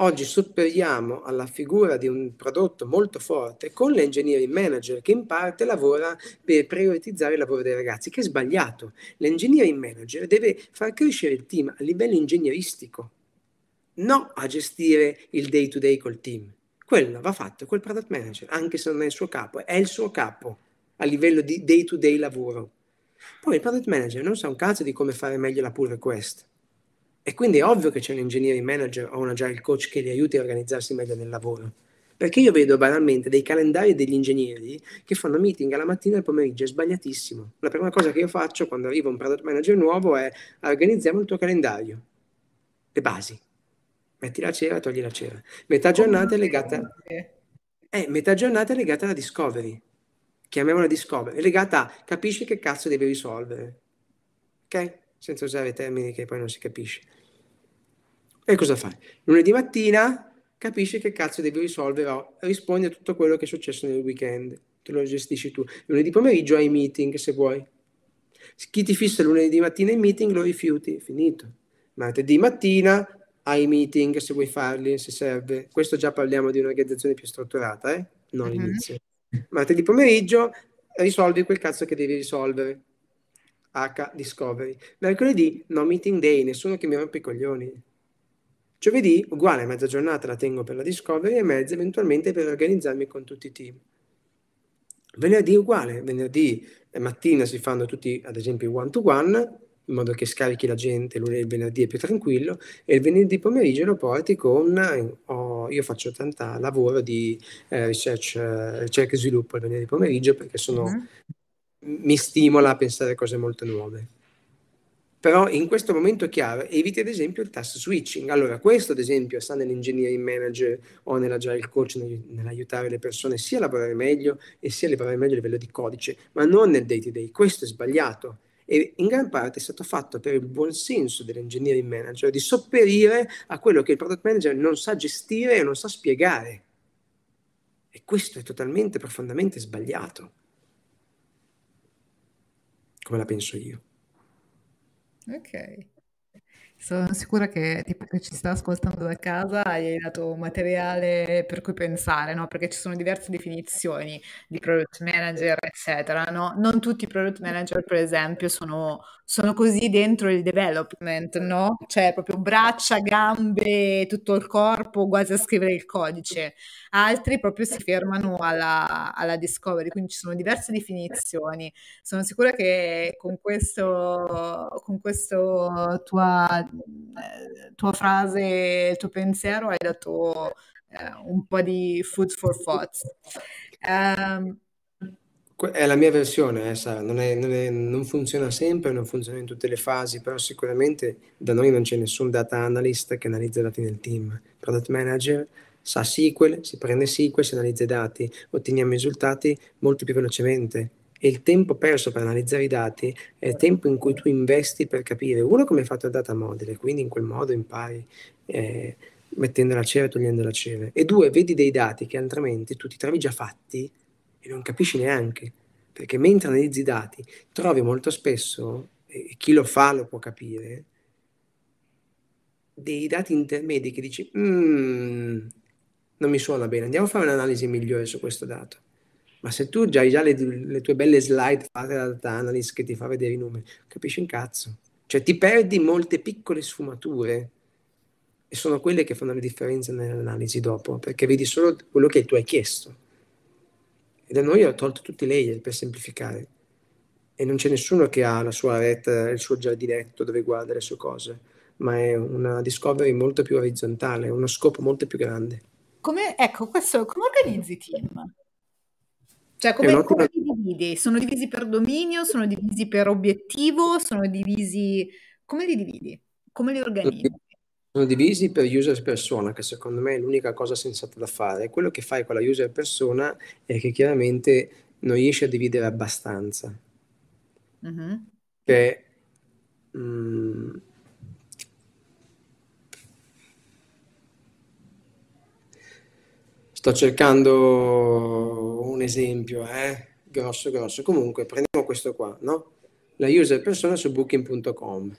Oggi supperiamo alla figura di un prodotto molto forte con l'engineering manager che in parte lavora per prioritizzare il lavoro dei ragazzi, che è sbagliato. L'engineering manager deve far crescere il team a livello ingegneristico, non a gestire il day to day col team. Quello va fatto col product manager, anche se non è il suo capo, è il suo capo a livello di day to day lavoro. Poi il product manager non sa un cazzo di come fare meglio la pull request e quindi è ovvio che c'è un engineering manager o un agile coach che li aiuti a organizzarsi meglio nel lavoro. Perché io vedo banalmente dei calendari degli ingegneri che fanno meeting alla mattina e al pomeriggio, è sbagliatissimo. La prima cosa che io faccio quando arriva un product manager nuovo è organizziamo il tuo calendario. Le basi. Metti la cera, togli la cera. Metà giornata è legata... Eh, metà giornata è legata alla discovery. Chiamiamola discovery. È legata a capisci che cazzo devi risolvere. Ok? Senza usare termini che poi non si capisce. E cosa fai? Lunedì mattina capisci che cazzo devi risolvere, oh, rispondi a tutto quello che è successo nel weekend, te lo gestisci tu. Lunedì pomeriggio hai meeting se vuoi. Chi ti fissa lunedì mattina i meeting lo rifiuti, finito. Martedì mattina hai meeting se vuoi farli, se serve. Questo già parliamo di un'organizzazione più strutturata, eh? non mm-hmm. all'inizio. Martedì pomeriggio risolvi quel cazzo che devi risolvere. H Discovery. Mercoledì no meeting day, nessuno che mi rompe i coglioni. Giovedì, uguale, mezza giornata la tengo per la Discovery e mezza eventualmente per organizzarmi con tutti i team. Venerdì uguale, venerdì mattina si fanno tutti, ad esempio, one to one, in modo che scarichi la gente, il venerdì è più tranquillo, e il venerdì pomeriggio lo porti con, oh, io faccio tanta lavoro di eh, research, eh, ricerca e sviluppo il venerdì pomeriggio perché sono, uh-huh. mi stimola a pensare cose molto nuove. Però in questo momento è chiaro, eviti ad esempio il task switching. Allora, questo ad esempio sta nell'engineering manager o nell'agile coach nell'aiutare le persone sia a lavorare meglio e sia a lavorare meglio a livello di codice, ma non nel day to day. Questo è sbagliato e in gran parte è stato fatto per il buon senso dell'engineering manager di sopperire a quello che il product manager non sa gestire e non sa spiegare. E questo è totalmente, profondamente sbagliato. Come la penso io. Ok. Sono sicura che tipo che ci sta ascoltando da casa gli hai dato materiale per cui pensare, no? Perché ci sono diverse definizioni di product manager, eccetera, no? Non tutti i product manager, per esempio, sono, sono così dentro il development, no? Cioè proprio braccia, gambe, tutto il corpo, quasi a scrivere il codice. Altri proprio si fermano alla, alla discovery, quindi ci sono diverse definizioni. Sono sicura che con questo, con questo tua tua frase, il tuo pensiero, hai dato eh, un po' di food for thought. Um, è la mia versione, eh, Sara. Non, è, non, è, non, funziona sempre, non funziona in tutte le fasi, però sicuramente da noi non c'è nessun data analyst che analizza i dati nel team. Product manager sa SQL, si prende SQL, si analizza i dati, otteniamo risultati molto più velocemente e il tempo perso per analizzare i dati è il tempo in cui tu investi per capire, uno, come è fatto il data model, quindi in quel modo impari eh, mettendo la cera e togliendo la cera, e due, vedi dei dati che altrimenti tu ti trovi già fatti e non capisci neanche, perché mentre analizzi i dati trovi molto spesso, e chi lo fa lo può capire, dei dati intermedi che dici, mm, non mi suona bene, andiamo a fare un'analisi migliore su questo dato ma se tu già hai già le, le, tue belle slide fatte da data analyst che ti fa vedere i numeri, capisci un cazzo. Cioè ti perdi molte piccole sfumature e sono quelle che fanno la differenza nell'analisi dopo, perché vedi solo quello che tu hai chiesto. E da noi ho tolto tutti i layer per semplificare. E non c'è nessuno che ha la sua rete, il suo giardinetto dove guarda le sue cose, ma è una discovery molto più orizzontale, uno scopo molto più grande. Come, ecco, questo, come organizzi i team? Cioè, come, come li dividi? Sono divisi per dominio? Sono divisi per obiettivo? Sono divisi... Come li dividi? Come li organizzi? Sono divisi per user persona, che secondo me è l'unica cosa sensata da fare. Quello che fai con la user persona è che chiaramente non riesci a dividere abbastanza. Mm-hmm. Che, mm, Sto cercando un esempio, eh? grosso grosso. Comunque, prendiamo questo qua, no? La user persona su booking.com.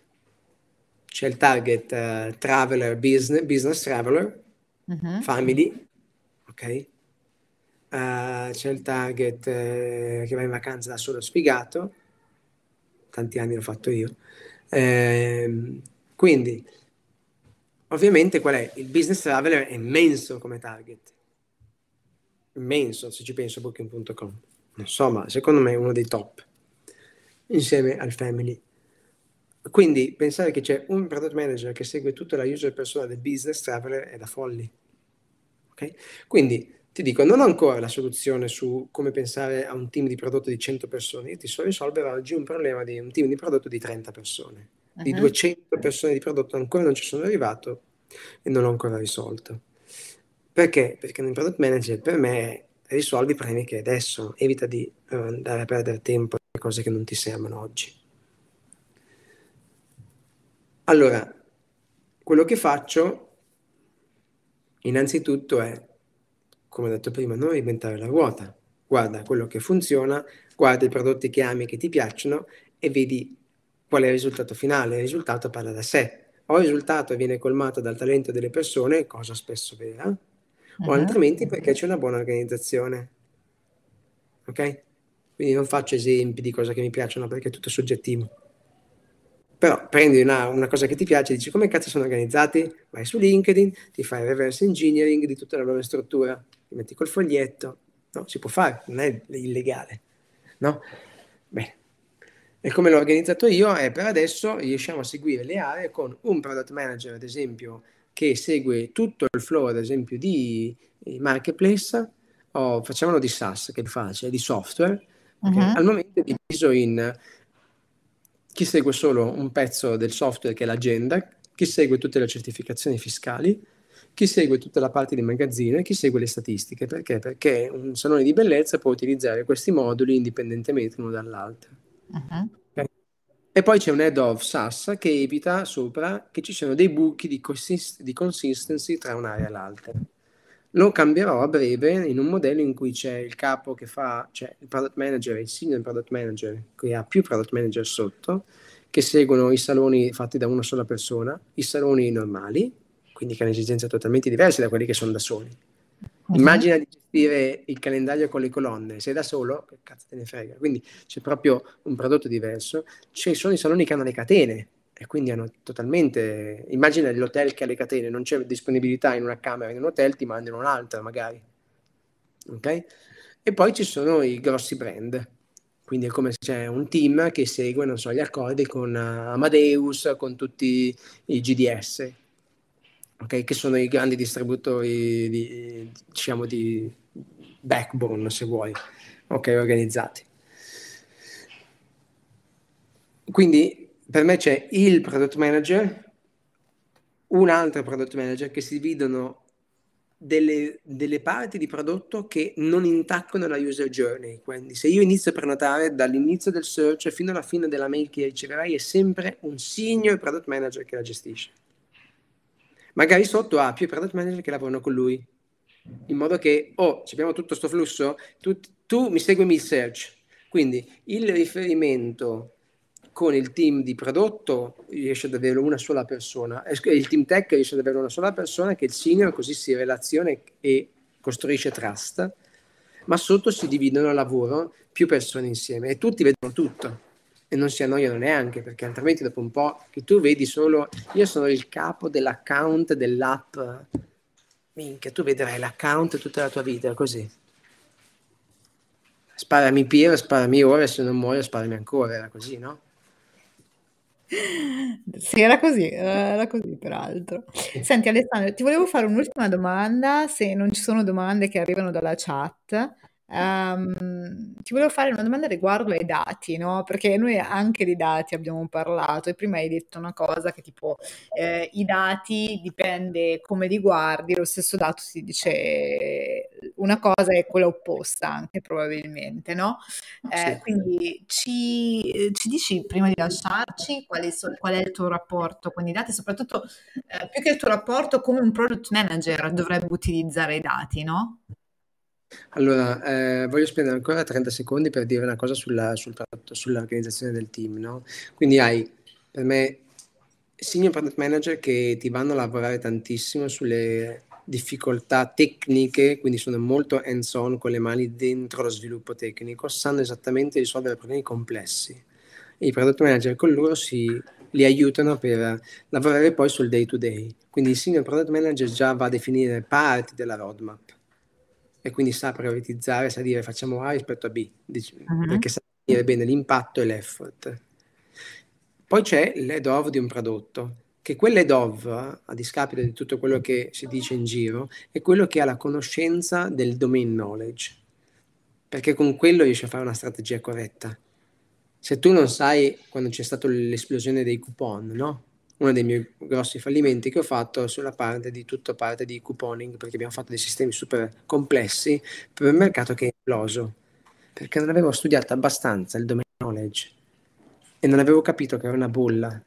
C'è il target uh, traveler, business, business traveler, uh-huh. family, ok? Uh, c'è il target uh, che va in vacanza da solo sfigato, tanti anni l'ho fatto io. Uh, quindi, ovviamente, qual è? Il business traveler è immenso come target immenso se ci penso booking.com insomma secondo me è uno dei top insieme al family quindi pensare che c'è un product manager che segue tutta la user persona del business traveler è da folli ok quindi ti dico non ho ancora la soluzione su come pensare a un team di prodotto di 100 persone io ti so risolvere oggi un problema di un team di prodotto di 30 persone uh-huh. di 200 persone di prodotto ancora non ci sono arrivato e non l'ho ancora risolto perché? Perché nel product manager per me risolvi i problemi che adesso, evita di uh, andare a perdere tempo a cose che non ti servono oggi. Allora, quello che faccio innanzitutto è, come ho detto prima, non reinventare la ruota. Guarda quello che funziona, guarda i prodotti che ami che ti piacciono e vedi qual è il risultato finale. Il risultato parla da sé. O il risultato viene colmato dal talento delle persone, cosa spesso vera, o altrimenti perché c'è una buona organizzazione. Ok? Quindi non faccio esempi di cose che mi piacciono perché è tutto soggettivo. Però prendi una, una cosa che ti piace e dici come cazzo sono organizzati, vai su LinkedIn, ti fai reverse engineering di tutta la loro struttura, ti metti col foglietto, no? Si può fare, non è illegale, no? Bene. E come l'ho organizzato io è per adesso riusciamo a seguire le aree con un product manager, ad esempio, che segue tutto il flow, ad esempio, di marketplace, o facciamolo di SaaS, che è facile, di software, uh-huh. al momento è diviso in chi segue solo un pezzo del software che è l'agenda, chi segue tutte le certificazioni fiscali, chi segue tutta la parte di magazzino e chi segue le statistiche. Perché? Perché un salone di bellezza può utilizzare questi moduli indipendentemente l'uno dall'altro. Uh-huh. E poi c'è un head of SaaS che evita sopra che ci siano dei buchi di, consist- di consistency tra un'area e l'altra. Lo cambierò a breve in un modello in cui c'è il capo che fa, cioè il product manager e il senior product manager, che ha più product manager sotto, che seguono i saloni fatti da una sola persona, i saloni normali, quindi che hanno esigenze totalmente diverse da quelli che sono da soli. Uh-huh. Immagina di gestire il calendario con le colonne, sei da solo, che cazzo te ne frega. Quindi c'è proprio un prodotto diverso. Ci sono i saloni che hanno le catene e quindi hanno totalmente. Immagina l'hotel che ha le catene, non c'è disponibilità in una camera in un hotel, ti mandano un'altra magari. Ok? E poi ci sono i grossi brand. Quindi è come se c'è un team che segue, non so, gli accordi con Amadeus, con tutti i GDS, okay? che sono i grandi distributori di, diciamo, di backbone, se vuoi, ok, organizzati. Quindi per me c'è il product manager, un altro product manager che si dividono delle, delle, parti di prodotto che non intaccano la user journey. Quindi se io inizio a prenotare dall'inizio del search fino alla fine della mail che riceverai è sempre un senior product manager che la gestisce. Magari sotto ha più product manager che lavorano con lui. In modo che, oh, abbiamo tutto questo flusso, tu, tu mi seguimi il search. Quindi il riferimento con il team di prodotto riesce ad avere una sola persona, il team tech riesce ad avere una sola persona che è il senior, così si relaziona e costruisce trust, ma sotto si dividono il lavoro più persone insieme e tutti vedono tutto e non si annoiano neanche perché altrimenti dopo un po' che tu vedi solo io sono il capo dell'account dell'app minchia tu vedrai l'account tutta la tua vita così sparami peer sparami ora se non muoio sparami ancora era così no? Sì, era così, era così peraltro. Senti Alessandro, ti volevo fare un'ultima domanda, se non ci sono domande che arrivano dalla chat. Um, ti volevo fare una domanda riguardo ai dati, no? Perché noi anche di dati abbiamo parlato e prima hai detto una cosa che tipo eh, i dati dipende come li guardi, lo stesso dato si dice una cosa e quella opposta anche probabilmente, no? Eh, sì. Quindi ci, ci, dici prima di lasciarci qual so, qual è il tuo rapporto con i dati, soprattutto eh, più che il tuo rapporto come un product manager dovrebbe utilizzare i dati, no? Allora, eh, voglio spendere ancora 30 secondi per dire una cosa sulla, sul, sull'organizzazione del team, no? Quindi hai, per me, senior product manager che ti vanno a lavorare tantissimo sulle difficoltà tecniche, quindi sono molto hands-on con le mani dentro lo sviluppo tecnico, sanno esattamente risolvere problemi complessi. I product manager con loro si, li aiutano per lavorare poi sul day to day. Quindi il senior product manager già va a definire parti della roadmap e quindi sa prioritizzare, sa dire facciamo A rispetto a B, uh-huh. perché sa definire bene l'impatto e l'effort. Poi c'è l'head of di un prodotto, che quell'head of, a discapito di tutto quello che si dice in giro, è quello che ha la conoscenza del domain knowledge, perché con quello riesce a fare una strategia corretta. Se tu non sai quando c'è stata l'esplosione dei coupon, no? Uno dei miei grossi fallimenti che ho fatto sulla parte di tutta parte di couponing, perché abbiamo fatto dei sistemi super complessi per un mercato che è esploso, perché non avevo studiato abbastanza il domain knowledge e non avevo capito che era una bolla.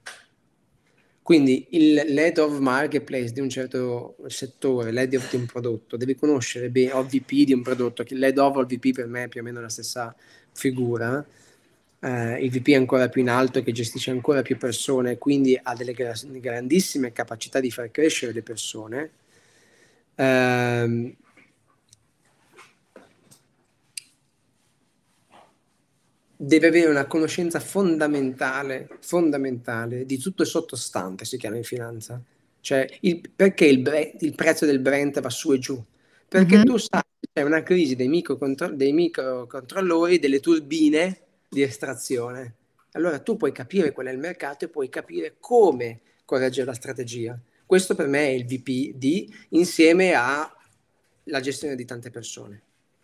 Quindi il lead of marketplace di un certo settore, lead of di un prodotto, devi conoscere bene, o VP di un prodotto, che lead of o il VP per me è più o meno la stessa figura, eh, il VP è ancora più in alto che gestisce ancora più persone, quindi ha delle grandissime capacità di far crescere le persone. Eh, deve avere una conoscenza fondamentale, fondamentale di tutto il sottostante, si chiama in finanza. Cioè, il, perché il, bre- il, prezzo del Brent va su e giù? Perché mm-hmm. tu sai che c'è una crisi dei, microcontro- dei microcontrollori, delle turbine di estrazione. Allora tu puoi capire qual è il mercato e puoi capire come correggere la strategia. Questo per me è il VPD insieme alla gestione di tante persone.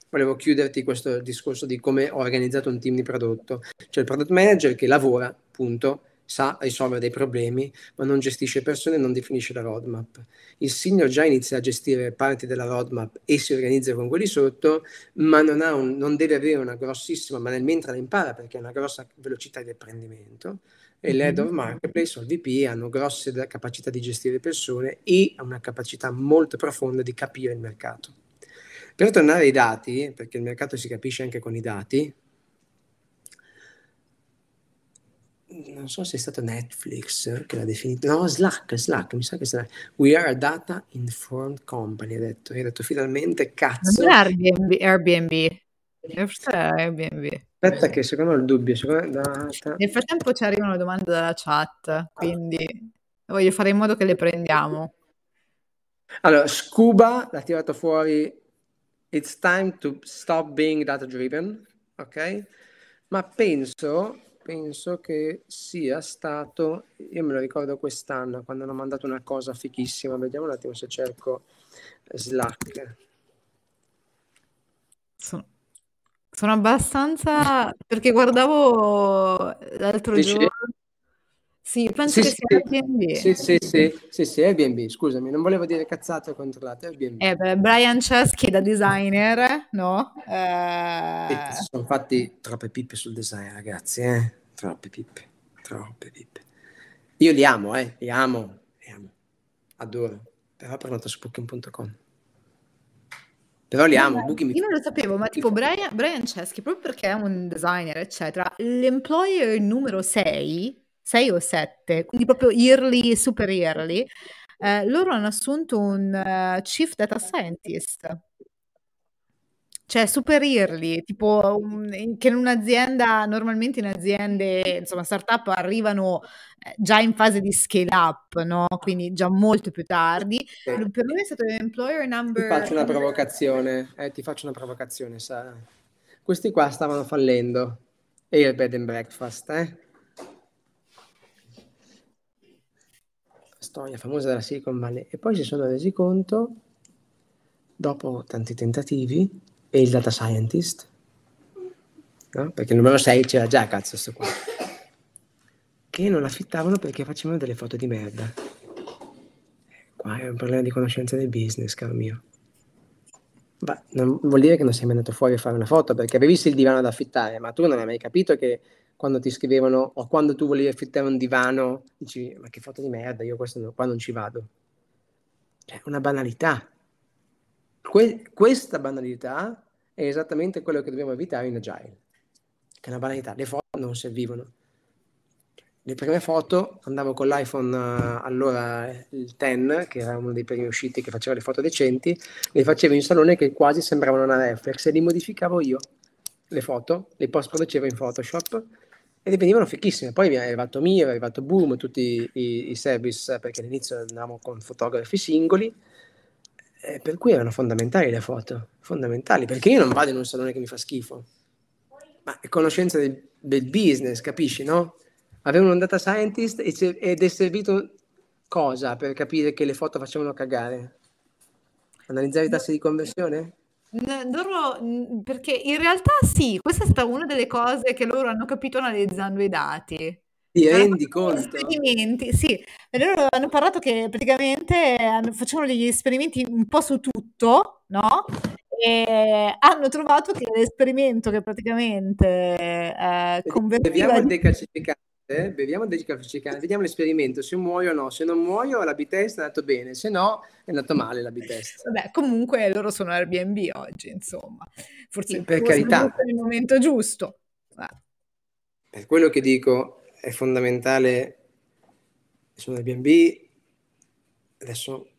Volevo chiuderti questo discorso di come ho organizzato un team di prodotto. C'è il product manager che lavora, appunto, sa risolvere dei problemi, ma non gestisce persone e non definisce la roadmap. Il senior già inizia a gestire parti della roadmap e si organizza con quelli sotto, ma non, un, non deve avere una grossissima, ma nel mentre la impara perché ha una grossa velocità di apprendimento. E mm-hmm. l'head of marketplace o il VP hanno grosse capacità di gestire persone e una capacità molto profonda di capire il mercato. Per tornare ai dati, perché il mercato si capisce anche con i dati, non so se è stato Netflix che l'ha definito, no, Slack, Slack, mi sa che Slack. We are a data informed company, ha detto, ha detto finalmente cazzo. Non è Airbnb, Airbnb. Forse è Airbnb. Aspetta che secondo me ho il dubbio, secondo data... Nel frattempo ci arrivano domande dalla chat, quindi voglio fare in modo che le prendiamo. Allora, Scuba l'ha tirato fuori It's time to stop being data driven, ok? Ma penso penso che sia stato, io me lo ricordo quest'anno quando hanno mandato una cosa fichissima, vediamo un attimo se cerco Slack. Sono, sono abbastanza, perché guardavo l'altro Dici? giorno, sì, penso sì, che sia Airbnb. Sì, sì, sì, sì, sì, Airbnb, scusami, non volevo dire cazzate controllate, Airbnb. Eh, beh, Brian Chesky da designer, no? Eh... Sono fatti troppe pippe sul design, ragazzi, eh? Troppe pippe, troppe pippe. Io li amo, eh, li amo, li amo, adoro, però prenoto su booking.com. Però li amo, Booking Io non lo sapevo, ma tipo Brian, Brian Chesky, proprio perché è un designer, eccetera, l'employer numero 6 6 o 7, quindi proprio yearly, super yearly, eh, loro hanno assunto un uh, chief data scientist. Cioè, super yearly, tipo um, che in un'azienda, normalmente in aziende, insomma, startup arrivano eh, già in fase di scale up, no? Quindi già molto più tardi. Sì. Per lui è stato l'employer number... Ti faccio una provocazione, eh, ti faccio una provocazione, Sara. Questi qua stavano fallendo. E il bed and breakfast, eh? Storia famosa della Silicon Valley e poi si sono resi conto, dopo tanti tentativi, e il data scientist, no? perché il numero 6 c'era già, cazzo, sto qua, che non affittavano perché facevano delle foto di merda. Qua è un problema di conoscenza del business, caro mio. Beh, non vuol dire che non sei mai andato fuori a fare una foto perché avevi visto il divano da affittare, ma tu non hai mai capito che quando ti scrivevano o quando tu volevi affittare un divano, dici ma che foto di merda, io questo, qua non ci vado. Cioè, una banalità. Que- questa banalità è esattamente quello che dobbiamo evitare in Agile. Che è una banalità, le foto non servivano. Le prime foto andavo con l'iPhone uh, allora il 10, che era uno dei primi usciti che faceva le foto decenti, le facevo in salone che quasi sembravano una reflex e li modificavo io le foto, le post producevo in Photoshop e venivano fichissime. Poi è arrivato Mio, è arrivato Boom, tutti i, i service, perché all'inizio andavamo con fotografi singoli, eh, per cui erano fondamentali le foto, fondamentali, perché io non vado in un salone che mi fa schifo, ma è conoscenza del, del business, capisci, no? Avevano un data scientist ed è servito cosa per capire che le foto facevano cagare? Analizzare i tassi di conversione? Loro, perché in realtà sì, questa è stata una delle cose che loro hanno capito analizzando i dati. Ti rendi conto? Esperimenti, sì, loro hanno parlato che praticamente facevano degli esperimenti un po' su tutto, no? E hanno trovato che l'esperimento che praticamente eh, convertiva... Abbiamo decalcificato eh, beviamo dei caffè vediamo l'esperimento, se muoio o no, se non muoio la B-test è andato bene, se no è andato male la B-test. Vabbè, comunque loro sono Airbnb oggi, insomma, forse per carità. è il momento giusto. Beh. Per quello che dico è fondamentale, sono Airbnb, adesso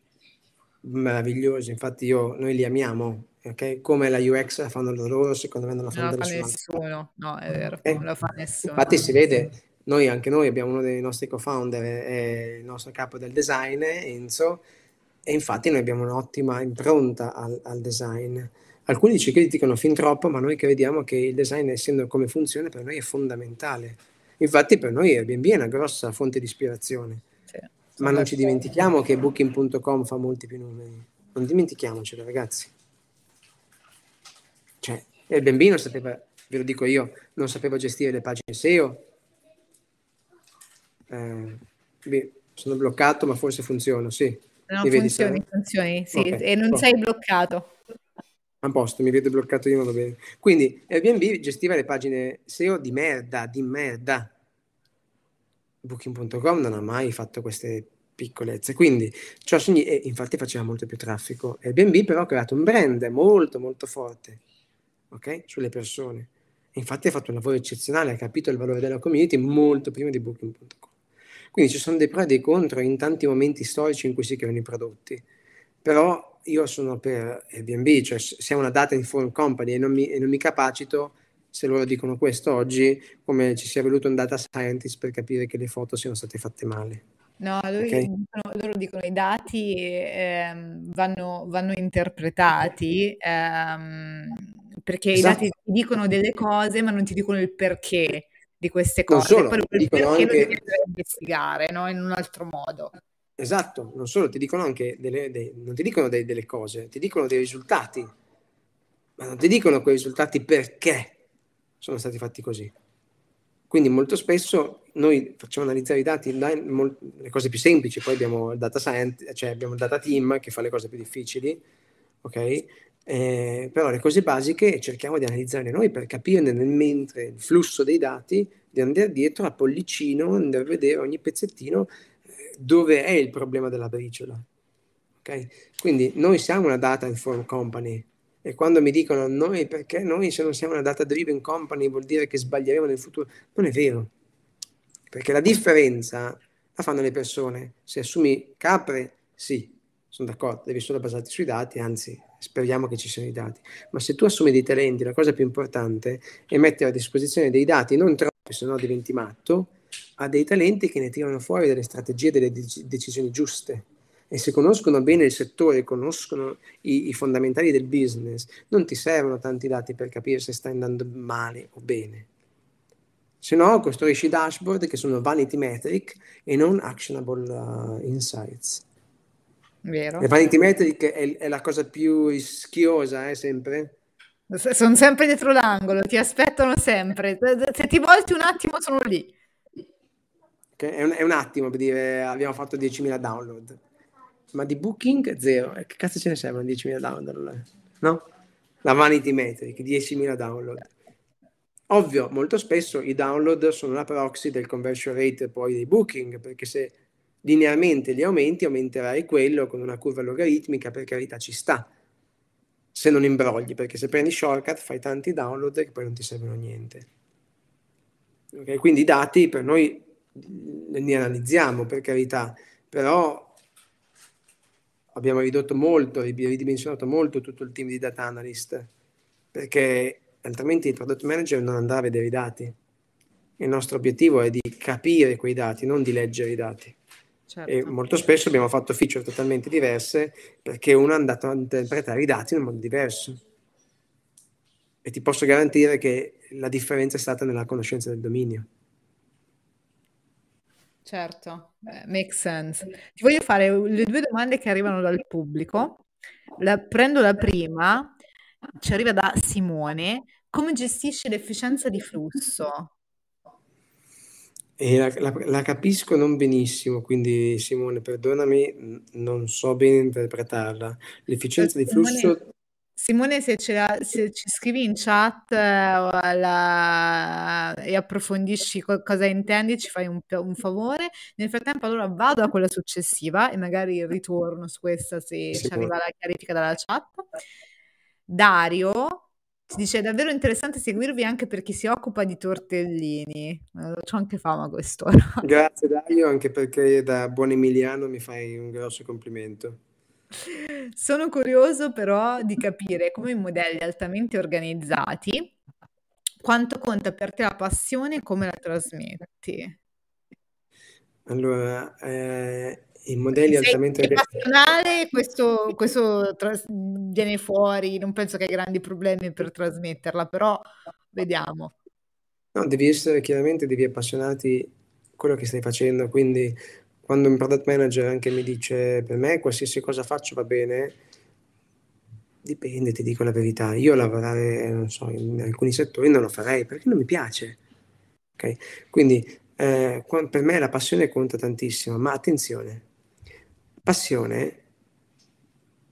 meravigliosi, infatti io, noi li amiamo, ok? Come la UX la fanno loro, secondo me non la fanno non la fa nessuno, no è vero, eh? non la fa nessuno. Infatti si vede noi, anche noi, abbiamo uno dei nostri co-founder, è il nostro capo del design, Enzo, e infatti noi abbiamo un'ottima impronta al, al design. Alcuni ci criticano fin troppo, ma noi crediamo che il design, essendo come funziona, per noi è fondamentale. Infatti per noi Airbnb è una grossa fonte di ispirazione. Sì, ma non ci dimentichiamo che Booking.com fa molti più numeri. Non dimentichiamocelo, ragazzi. Cioè, Airbnb non sapeva, ve lo dico io, non sapeva gestire le pagine SEO, eh, sono bloccato, ma forse funziona, sì. No, mi funzioni, funzioni, sì, okay. e non oh. sei bloccato. A posto, mi vedo bloccato io, va bene. Quindi Airbnb gestiva le pagine SEO di merda, di merda. Booking.com non ha mai fatto queste piccolezze, quindi ciò significa, e infatti faceva molto più traffico. Airbnb però ha creato un brand molto molto forte, ok? Sulle persone. Infatti ha fatto un lavoro eccezionale, ha capito il valore della community molto prima di Booking.com. Quindi ci sono dei pro e dei contro in tanti momenti storici in cui si creano i prodotti. Però io sono per Airbnb, cioè siamo una data informed company e non mi, e non mi capacito se loro dicono questo oggi, come ci sia voluto un data scientist per capire che le foto siano state fatte male. No, loro, okay. dicono, loro dicono i dati eh, vanno, vanno, interpretati ehm, perché esatto. i dati ti dicono delle cose ma non ti dicono il perché di queste cose. Non solo, Poi il perché anche... lo investigare no? in un altro modo. Esatto, non solo, ti dicono anche delle, dei, non ti dicono dei, delle cose, ti dicono dei risultati, ma non ti dicono quei risultati perché sono stati fatti così. Quindi molto spesso noi facciamo analizzare i dati, le cose più semplici, poi abbiamo il data science, cioè abbiamo il data team che fa le cose più difficili, ok? Eh, però le cose basiche cerchiamo di analizzarle noi per capire nel mentre il flusso dei dati, di andare dietro a pollicino, andare a vedere ogni pezzettino eh, dove è il problema della briciola. Okay? Quindi noi siamo una data informed company, e quando mi dicono noi perché noi se non siamo una data driven company vuol dire che sbaglieremo nel futuro, non è vero. Perché la differenza la fanno le persone. Se assumi capre, sì, sono d'accordo, devi solo basarti sui dati, anzi speriamo che ci siano i dati. Ma se tu assumi dei talenti, la cosa più importante è mettere a disposizione dei dati, non troppi, se no diventi matto, a dei talenti che ne tirano fuori delle strategie, delle decisioni giuste e se conoscono bene il settore, conoscono i, i, fondamentali del business, non ti servono tanti dati per capire se stai andando male o bene. Se no, costruisci dashboard che sono vanity metric e non actionable uh, insights. Vero. Le vanity metric è, è la cosa più rischiosa, eh, sempre. Sono sempre dietro l'angolo, ti aspettano sempre. Se ti volti un attimo sono lì. Okay, è, un, è un attimo per dire abbiamo fatto 10.000 download ma di booking zero. E che cazzo ce ne servono 10.000 download? No? La vanity metric, 10.000 download. Ovvio, molto spesso i download sono la proxy del conversion rate poi dei booking, perché se linearmente li aumenti, aumenterai quello con una curva logaritmica, per carità ci sta. Se non imbrogli, perché se prendi shortcut fai tanti download che poi non ti servono niente. Okay? Quindi i dati per noi li analizziamo, per carità, però abbiamo ridotto molto, ridimensionato molto tutto il team di data analyst, perché altrimenti il product manager non andrà a vedere i dati. Il nostro obiettivo è di capire quei dati, non di leggere i dati. Certo. E molto spesso abbiamo fatto feature totalmente diverse perché uno è andato a interpretare i dati in un modo diverso. E ti posso garantire che la differenza è stata nella conoscenza del dominio. Certo, eh, make sense. Ti voglio fare le due domande che arrivano dal pubblico. La, prendo la prima, ci arriva da Simone. Come gestisce l'efficienza di flusso? E la, la, la capisco non benissimo, quindi Simone, perdonami, non so bene interpretarla. L'efficienza di flusso Simone, se, la, se, ci scrivi in chat eh, e approfondisci co- cosa intendi, ci fai un, un, favore. Nel frattempo, allora vado a quella successiva e magari ritorno su questa se Sicuro. ci arriva la chiarifica dalla chat. Dario ci dice: È davvero interessante seguirvi anche per chi si occupa di tortellini. Eh, c'ho anche fama quest'ora. Grazie, Dario, anche perché da buon emiliano mi fai un grosso complimento. Sono curioso però di capire come in modelli altamente organizzati quanto conta per te la passione e come la trasmetti. Allora, eh, in modelli Se altamente passionale, questo, questo tras- viene fuori, non penso che hai grandi problemi per trasmetterla, però vediamo. No, devi essere chiaramente, devi appassionarti quello che stai facendo, quindi quando un product manager anche mi dice per me qualsiasi cosa faccio va bene, dipende, ti dico la verità. Io lavorare, non so, in alcuni settori non lo farei perché non mi piace. Okay? Quindi eh, per me la passione conta tantissimo, ma attenzione, passione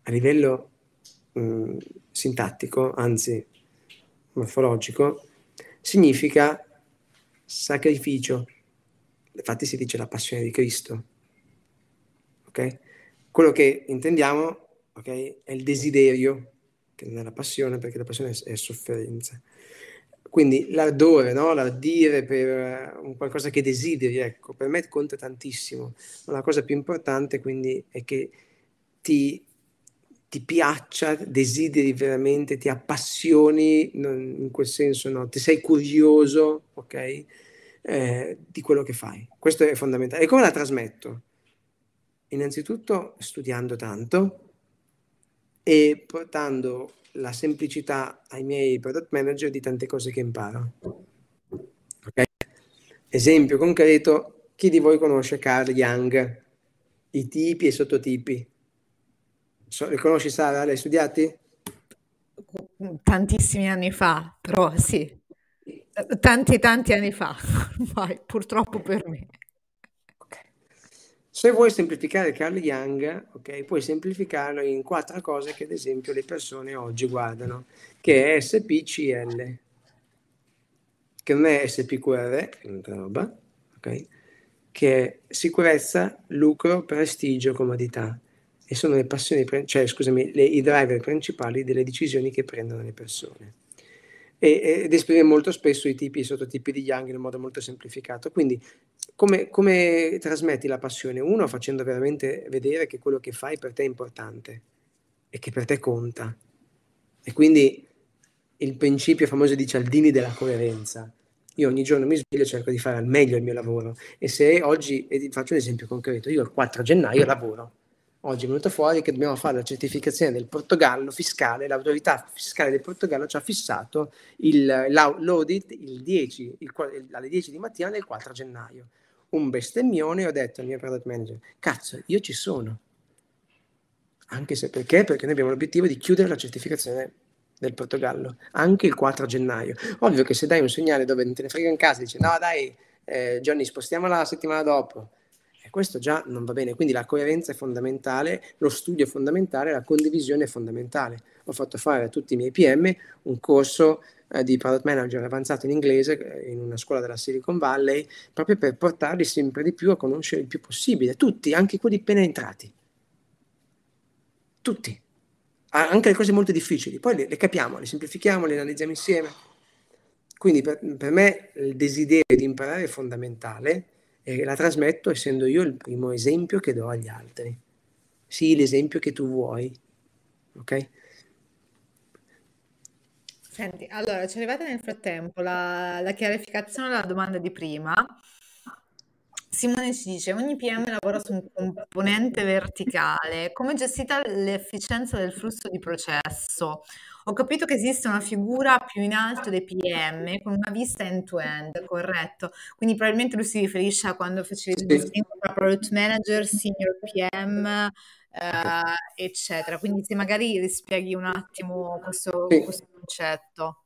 a livello mh, mm, sintattico, anzi morfologico, significa sacrificio infatti si dice la passione di Cristo. Okay? Quello che intendiamo okay, è il desiderio, che non è la passione, perché la passione è, è sofferenza. Quindi l'ardore, no? l'ardire per un qualcosa che desideri, ecco, per me conta tantissimo. Ma la cosa più importante quindi è che ti, ti piaccia, desideri veramente, ti appassioni, in quel senso, no? ti sei curioso, ok? Eh, di quello che fai. Questo è fondamentale. E come la trasmetto? Innanzitutto studiando tanto e portando la semplicità ai miei product manager di tante cose che imparo. Okay? Esempio concreto, chi di voi conosce Carl Jung? I tipi e i sottotipi. So, li conosci Sara? L'hai studiati? Tantissimi anni fa, però sì. Tanti tanti anni fa, Vai, purtroppo per me. Se vuoi semplificare Carl Jung, okay, puoi semplificarlo in quattro cose che ad esempio le persone oggi guardano, che è SPCL, che non è SPQR, è un'altra roba, okay, che è sicurezza, lucro, prestigio, comodità. E sono le passioni, cioè scusami, le, i driver principali delle decisioni che prendono le persone e, ed esprime molto spesso i tipi e i sottotipi di Young in modo molto semplificato. Quindi come, come trasmetti la passione? Uno, facendo veramente vedere che quello che fai per te è importante e che per te conta. E quindi il principio famoso di Cialdini della coerenza. Io ogni giorno mi sveglio e cerco di fare al meglio il mio lavoro. E se oggi, e faccio un esempio concreto, io il 4 gennaio lavoro oggi è venuto fuori che dobbiamo fare la certificazione del Portogallo fiscale, l'autorità fiscale del Portogallo ci ha fissato il, l'audit il 10, il, alle 10 di mattina del 4 gennaio. Un bestemmione, ho detto al mio product manager, cazzo, io ci sono. Anche se perché? Perché noi abbiamo l'obiettivo di chiudere la certificazione del Portogallo, anche il 4 gennaio. Ovvio che se dai un segnale dove non te ne frega in casa, dici no dai eh, Johnny spostiamola la settimana dopo, questo già non va bene, quindi la coerenza è fondamentale, lo studio è fondamentale, la condivisione è fondamentale. Ho fatto fare a tutti i miei PM un corso eh, di product manager avanzato in inglese eh, in una scuola della Silicon Valley, proprio per portarli sempre di più a conoscere il più possibile, tutti, anche quelli appena entrati. Tutti. Anche le cose molto difficili, poi le, le capiamo, le semplifichiamo, le analizziamo insieme. Quindi per, per me il desiderio di imparare è fondamentale e la trasmetto essendo io il primo esempio che do agli altri. Sì, l'esempio che tu vuoi. Ok? Senti, allora ci è arrivata nel frattempo la, la chiarificazione alla domanda di prima. Simone ci dice: ogni PM lavora su un componente verticale. Come gestita l'efficienza del flusso di processo? Ho capito che esiste una figura più in alto dei PM con una vista end-to-end, corretto? Quindi probabilmente lui si riferisce a quando facevi il distinguo tra product manager, senior PM, eh, eccetera. Quindi se magari rispieghi un attimo questo, sì. questo concetto.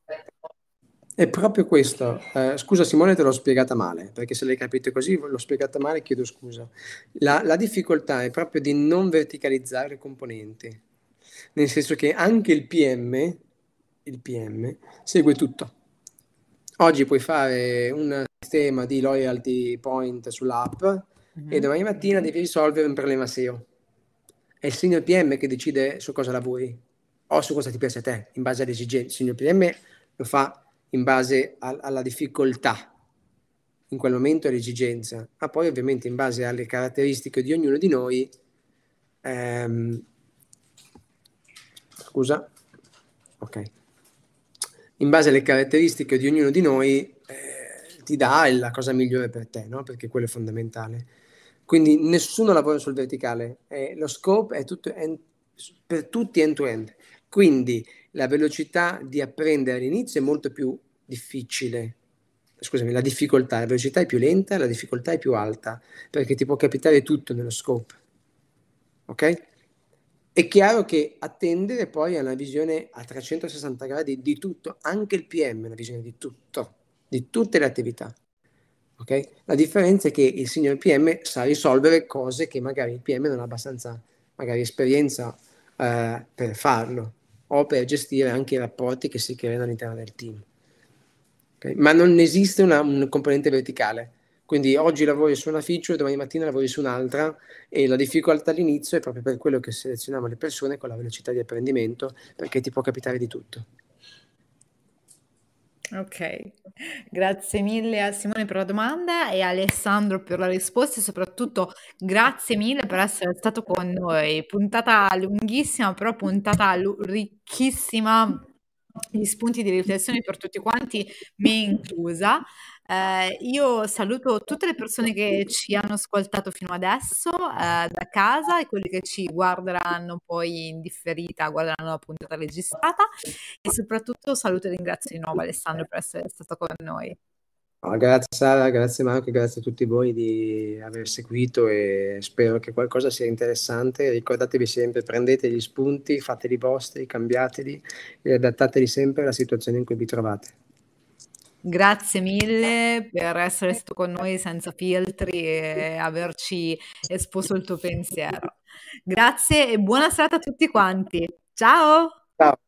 È proprio questo. Eh, scusa Simone, te l'ho spiegata male, perché se l'hai capito così, l'ho spiegata male, chiedo scusa. La, la difficoltà è proprio di non verticalizzare i componenti nel senso che anche il PM, il PM segue tutto. Oggi puoi fare un sistema di loyalty point sull'app mm-hmm. e domani mattina devi risolvere un problema SEO. È il senior PM che decide su cosa lavori o su cosa ti piace a te, in base alle esigenze. Il senior PM lo fa in base a, alla difficoltà in quel momento e all'esigenza, ma poi ovviamente in base alle caratteristiche di ognuno di noi ehm, scusa, ok, in base alle caratteristiche di ognuno di noi eh, ti dà la cosa migliore per te, no? perché quello è fondamentale. Quindi nessuno lavora sul verticale, eh, lo scope è tutto end, per tutti end-to-end. Quindi la velocità di apprendere all'inizio è molto più difficile. Scusami, la difficoltà, la velocità è più lenta, la difficoltà è più alta, perché ti può capitare tutto nello scope. Ok? È chiaro che attendere poi a una visione a 360 gradi di tutto, anche il PM è una visione di tutto, di tutte le attività. Okay? La differenza è che il signor PM sa risolvere cose che magari il PM non ha abbastanza magari esperienza eh, per farlo o per gestire anche i rapporti che si creano all'interno del team. Okay? Ma non esiste una, un componente verticale quindi oggi lavori su una feature, domani mattina lavori su un'altra e la difficoltà all'inizio è proprio per quello che selezioniamo le persone con la velocità di apprendimento, perché ti può capitare di tutto. Ok, grazie mille a Simone per la domanda e a Alessandro per la risposta e soprattutto grazie mille per essere stato con noi. Puntata lunghissima, però puntata ricchissima di spunti di riflessione per tutti quanti, me inclusa. Eh, io saluto tutte le persone che ci hanno ascoltato fino adesso eh, da casa e quelli che ci guarderanno poi in differita, guarderanno la puntata registrata e soprattutto saluto e ringrazio di nuovo Alessandro per essere stato con noi. Oh, grazie Sara, grazie Marco, grazie a tutti voi di aver seguito e spero che qualcosa sia interessante. Ricordatevi sempre, prendete gli spunti, fateli vostri, cambiateli e adattateli sempre alla situazione in cui vi trovate. Grazie mille per essere stato con noi senza filtri e averci esposto il tuo pensiero. Grazie e buona serata a tutti quanti. Ciao! Ciao!